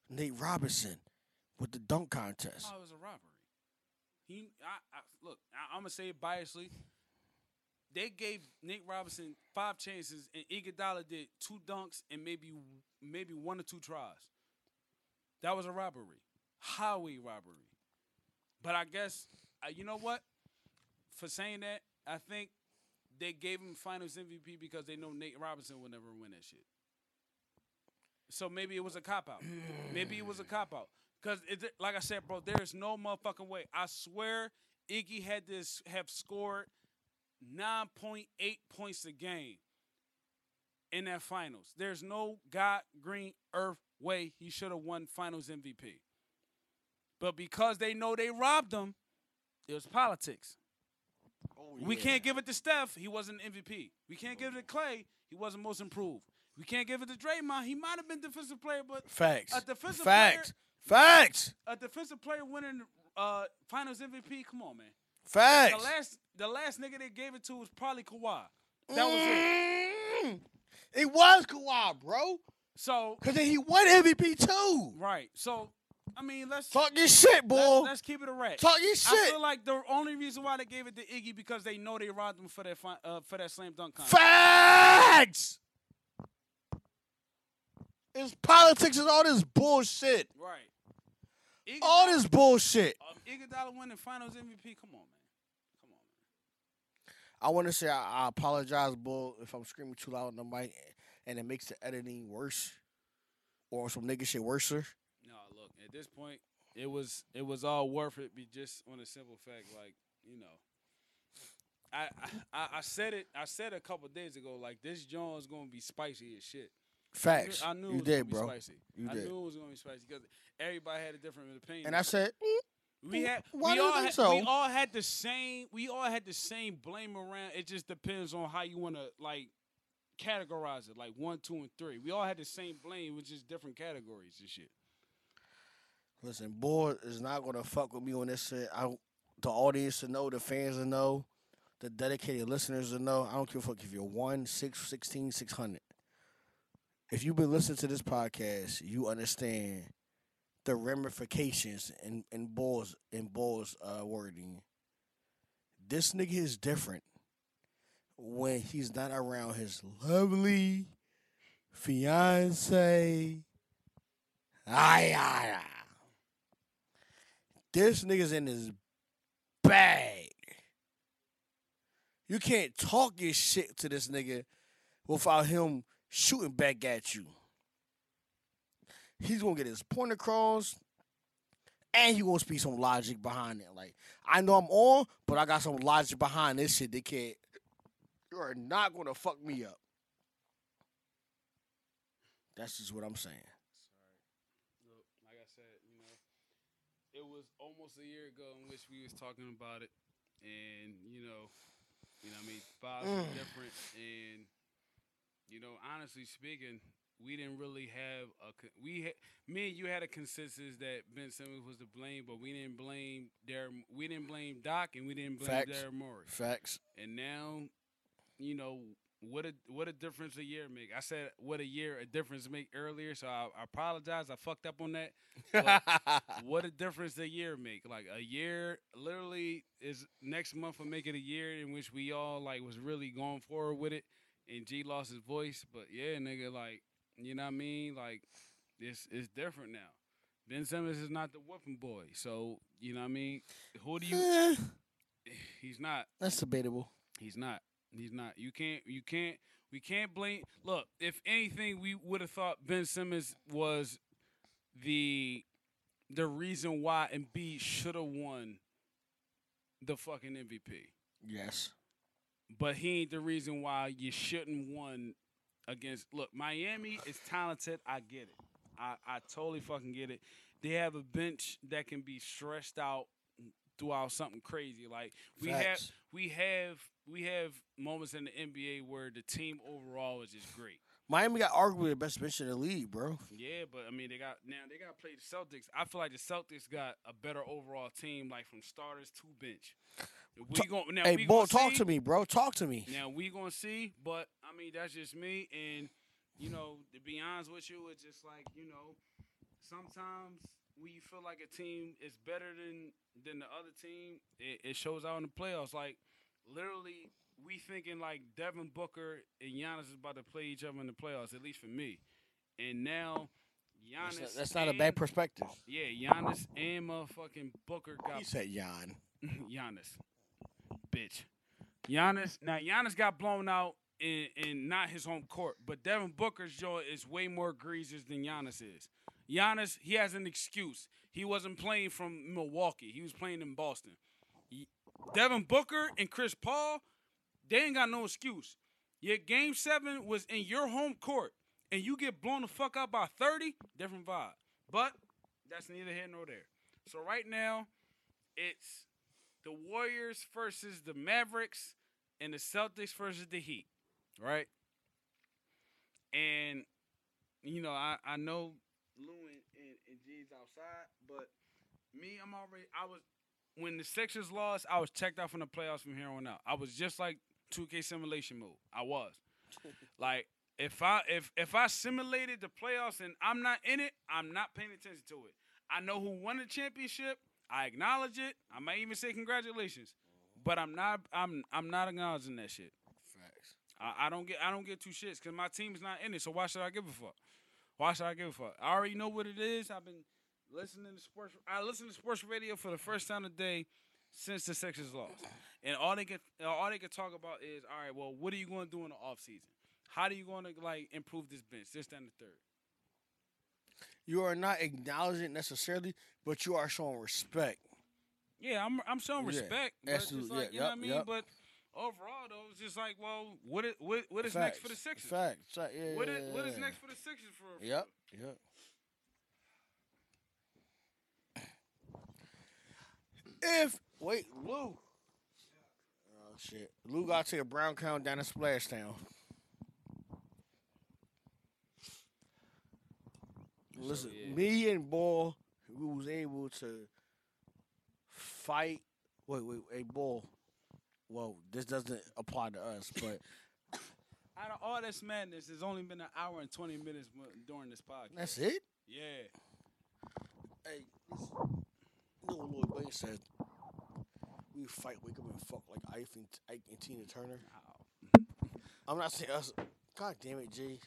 Nate Robinson with the dunk contest? Oh, it was a robbery. He, I, I look. I, I'm gonna say it biasly. They gave Nate Robinson five chances, and Iguodala did two dunks and maybe maybe one or two tries. That was a robbery, highway robbery. But I guess uh, you know what? For saying that, I think they gave him Finals MVP because they know Nate Robinson will never win that shit. So maybe it was a cop out. maybe it was a cop out. Cause it, like I said, bro, there is no motherfucking way. I swear, Iggy had this have scored nine point eight points a game in that finals. There's no God green earth way he should have won Finals MVP. But because they know they robbed him, it was politics. We can't give it to Steph. He wasn't MVP. We can't give it to Clay. He wasn't most improved. We can't give it to Draymond. He might have been defensive player, but Facts. a defensive Facts. Facts. a defensive player winning uh, Finals MVP. Come on, man. Facts. The last the last nigga they gave it to was probably Kawhi. That was it. Mm. It was Kawhi, bro. So Cause then he won MVP too. right. So I mean, let's Talk your shit, boy. let's, let's keep it a rat. Talk your shit. I feel like the only reason why they gave it to Iggy because they know they robbed him for that fi- uh, for that slam dunk contest. Facts. It's politics and all this bullshit. Right. All this bullshit. Um, Iguodala winning Finals MVP. Come on, man. Come on, man. I want to say I, I apologize, Bull, if I'm screaming too loud on the mic and it makes the editing worse or some nigga shit worser. At this point, it was it was all worth it. Be just on a simple fact, like you know. I, I I said it. I said a couple days ago. Like this joint is gonna be spicy as shit. Facts. I knew it you was did, gonna be bro. spicy. You I did. knew it was gonna be spicy because everybody had a different opinion. And I said, mm, we had why we all had, so? we all had the same we all had the same blame around. It just depends on how you want to like categorize it. Like one, two, and three. We all had the same blame, which is different categories and shit. Listen, Bull is not to fuck with me on this shit. I, the audience to know, the fans to know, the dedicated listeners to know. I don't give a fuck if you're 1, 6, 16, 600. If you've been listening to this podcast, you understand the ramifications in, in Bull's, in Bull's uh, wording. This nigga is different when he's not around his lovely fiance. Ay, ay, ay. This nigga's in his bag. You can't talk your shit to this nigga without him shooting back at you. He's gonna get his point across, and he gonna speak some logic behind it. Like I know I'm on, but I got some logic behind this shit. They can't. You are not gonna fuck me up. That's just what I'm saying. Look, like I said, you know, it was almost a year ago in which we was talking about it, and you know, you know, I mean, Mm. different, and you know, honestly speaking, we didn't really have a we had me and you had a consensus that Ben Simmons was to blame, but we didn't blame Daryl, we didn't blame Doc, and we didn't blame Facts. Daryl Morey, Facts. and now, you know. What a what a difference a year make. I said what a year a difference make earlier, so I, I apologize. I fucked up on that what a difference a year make. Like a year literally is next month will make it a year in which we all like was really going forward with it and G lost his voice. But yeah, nigga, like, you know what I mean? Like it's it's different now. Ben Simmons is not the whooping boy. So, you know what I mean? Who do you Eh, he's not. that's debatable. He's not. He's not. You can't. You can't. We can't blame. Look, if anything, we would have thought Ben Simmons was the the reason why Embiid should have won the fucking MVP. Yes. But he ain't the reason why you shouldn't won against. Look, Miami is talented. I get it. I I totally fucking get it. They have a bench that can be stretched out throughout something crazy. Like we have we have we have moments in the NBA where the team overall is just great. Miami got arguably the best bench in the league, bro. Yeah, but I mean they got now they got to play the Celtics. I feel like the Celtics got a better overall team, like from starters to bench. We Ta- going now. hey, we boy, talk see, to me, bro. Talk to me. Now we gonna see, but I mean that's just me, and you know to be honest with you, it's just like you know sometimes when you feel like a team is better than than the other team, it, it shows out in the playoffs. Like literally, we thinking like Devin Booker and Giannis is about to play each other in the playoffs, at least for me. And now That's Giannis, not, that's not a bad perspective. Yeah, Giannis and motherfucking Booker got He said Jan. Giannis, bitch. Giannis. Now Giannis got blown out in, in not his home court, but Devin Booker's joint is way more greasers than Giannis is. Giannis, he has an excuse. He wasn't playing from Milwaukee. He was playing in Boston. Devin Booker and Chris Paul, they ain't got no excuse. Your game seven was in your home court, and you get blown the fuck out by 30, different vibe. But that's neither here nor there. So right now, it's the Warriors versus the Mavericks and the Celtics versus the Heat, right? And you know, I I know Lou and, and, and G's outside, but me, I'm already I was when the Sixers lost, I was checked out from the playoffs from here on out. I was just like 2K simulation mode. I was. like if I if if I simulated the playoffs and I'm not in it, I'm not paying attention to it. I know who won the championship. I acknowledge it. I might even say congratulations. Mm-hmm. But I'm not I'm I'm not acknowledging that shit. Facts. I, I don't get I don't get two shits because my team's not in it. So why should I give a fuck? Why should I give a fuck? I already know what it is. I've been listening to sports. I listen to sports radio for the first time today since the Sixers lost, and all they can all they can talk about is all right. Well, what are you going to do in the off season? How are you going to like improve this bench? This, that, and the third. You are not acknowledging necessarily, but you are showing respect. Yeah, I'm I'm showing Yeah, respect. It's absolutely. like, Yeah, you know what I mean? yep. But overall, though, it's just like, well, what is, what, what is next for the Sixers? Facts. Fa- Yeah, What yeah, is, what is yeah. next for the Sixers for? for- Yep. Yep. If wait, Lou. Oh shit, Lou got to a brown count down to Splashtown. Listen, yeah. me and Ball, we was able to fight. Wait, wait, hey, Ball. Well, this doesn't apply to us, but Out of all this madness, it's only been an hour and twenty minutes during this podcast. that's it. yeah. Hey. You know what Lloyd Banks said? We fight, wake up, and fuck like Ike and, Ike and Tina Turner. I'm not saying us. God damn it, G.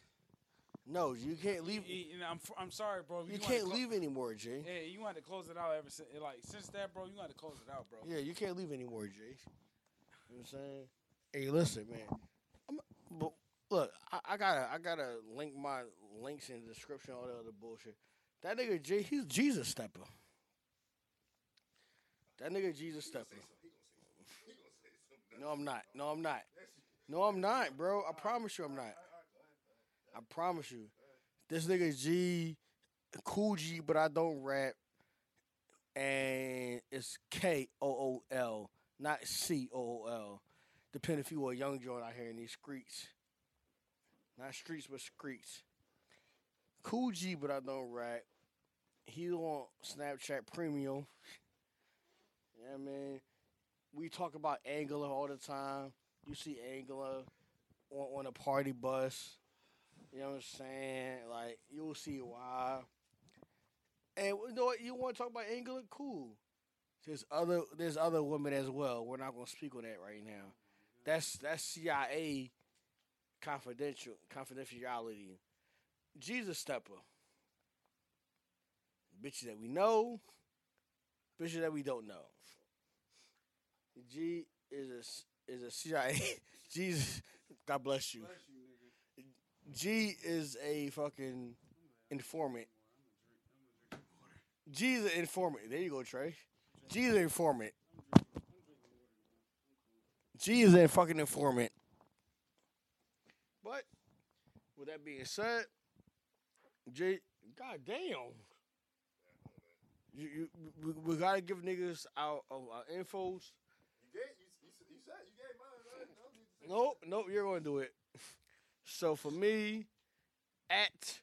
No, you can't leave. You- you I'm I'm sorry, bro. You wanted can't clo- leave anymore, G. Yeah, you want to close it out ever since like since that, bro. You want to close it out, bro. Yeah, you can't leave anymore, G. You know what I'm saying? Hey, listen, man. I'm, but look, I, I gotta, I gotta link my links in the description, all the other bullshit. That nigga G, he's Jesus stepper. That nigga Jesus stepper. No, I'm not. No, I'm not. No, I'm not, bro. I promise you, I'm not. I promise you. This nigga G, cool G, but I don't rap. And it's K O O L, not C O L. Depending if you a young joint out here in these streets. Not streets, but streets. Cool G, but I don't rap. He on Snapchat Premium. Yeah, man. We talk about Angela all the time. You see Angela on, on a party bus. You know what I'm saying? Like you'll see why. And you know what? You want to talk about Angela? Cool. There's other there's other women as well. We're not gonna speak on that right now. That's that's CIA confidential confidentiality. Jesus stepper. Bitches that we know, bitches that we don't know. G is a is a CIA. Jesus, God bless you. G is a fucking informant. G is an informant. There you go, Trey. G is an informant. G is a fucking informant. But with that being said, J, god damn. You, you, we, we gotta give niggas our, our, uh, our infos. You gave, you, you, you said you gave mine, right? I don't need to say Nope, nope, you're gonna do it. So for me, at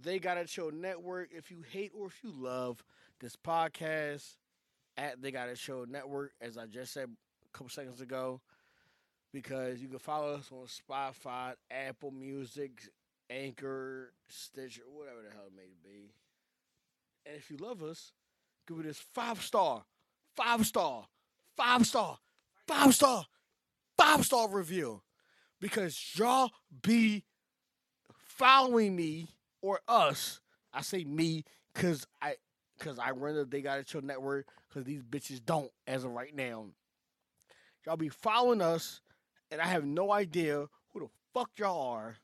They Gotta Chill Network, if you hate or if you love this podcast, at They Gotta Show Network, as I just said a couple seconds ago, because you can follow us on Spotify, Apple Music, Anchor, Stitcher, whatever the hell it may be. And if you love us, give it this five star, five star, five star, five star, five star review because y'all be following me or us. I say me because I because I the They Gotta Chill Network because these bitches don't as of right now. Y'all be following us, and I have no idea who the fuck y'all are.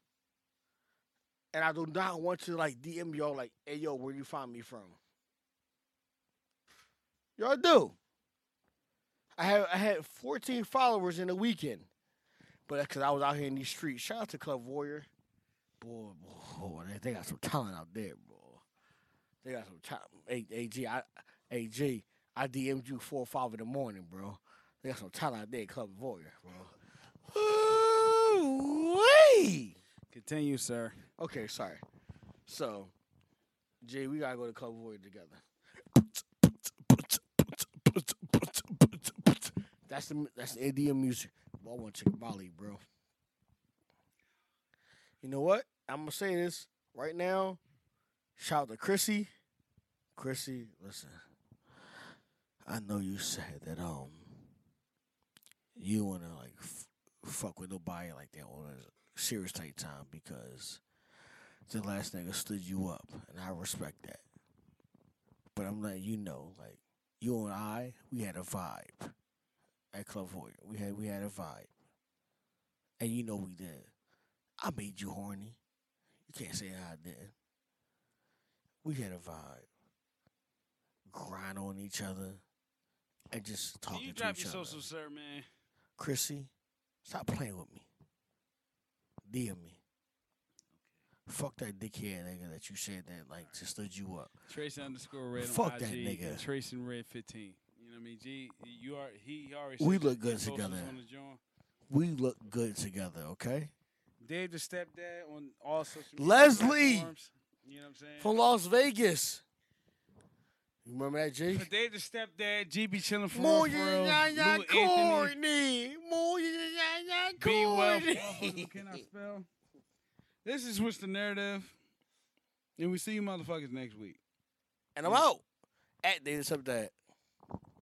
And I do not want to like DM y'all like, hey yo, where you find me from? Y'all do. I had I had 14 followers in a weekend. But that's because I was out here in these streets. Shout out to Club Warrior. Boy, boy, they, they got some talent out there, boy. They got some talent. Hey, hey, G, I, hey, G, I DM'd you 4 or 5 in the morning, bro. They got some talent out there, at Club Warrior, bro. Ooh-wee. Continue, sir. Okay, sorry. So, Jay, we gotta go to Club Warrior together. That's the that's the Indian music. I want to Molly, bro. You know what? I'm gonna say this right now. Shout out to Chrissy. Chrissy, listen. I know you said that um you wanna like f- fuck with nobody like that on a serious type time because the last nigga stood you up, and I respect that. But I'm letting you know, like you and I, we had a vibe at Club Hoyer. We had we had a vibe, and you know we did. I made you horny. You can't say I didn't. We had a vibe. Grind on each other, and just talking you to drop each your other. social, sir, man? Chrissy, stop playing with me. DM me. Fuck that dickhead nigga that you said that like just stood you up. Tracy underscore red Fuck on that IG nigga. and Tracy red fifteen. You know what I mean? G, you are he already. We said look your good socials together. On the joint. We look good together, okay? Dave the stepdad on all social media Leslie! platforms. You know what I'm saying? From Las Vegas. You remember that G? For Dave the stepdad, G be chilling for More real, for ya real. ya ya Lou Anthony, Courtney. More. Courtney. Can I spell? This is what's the narrative, and we see you motherfuckers next week. And I'm out. At Data Stepdad.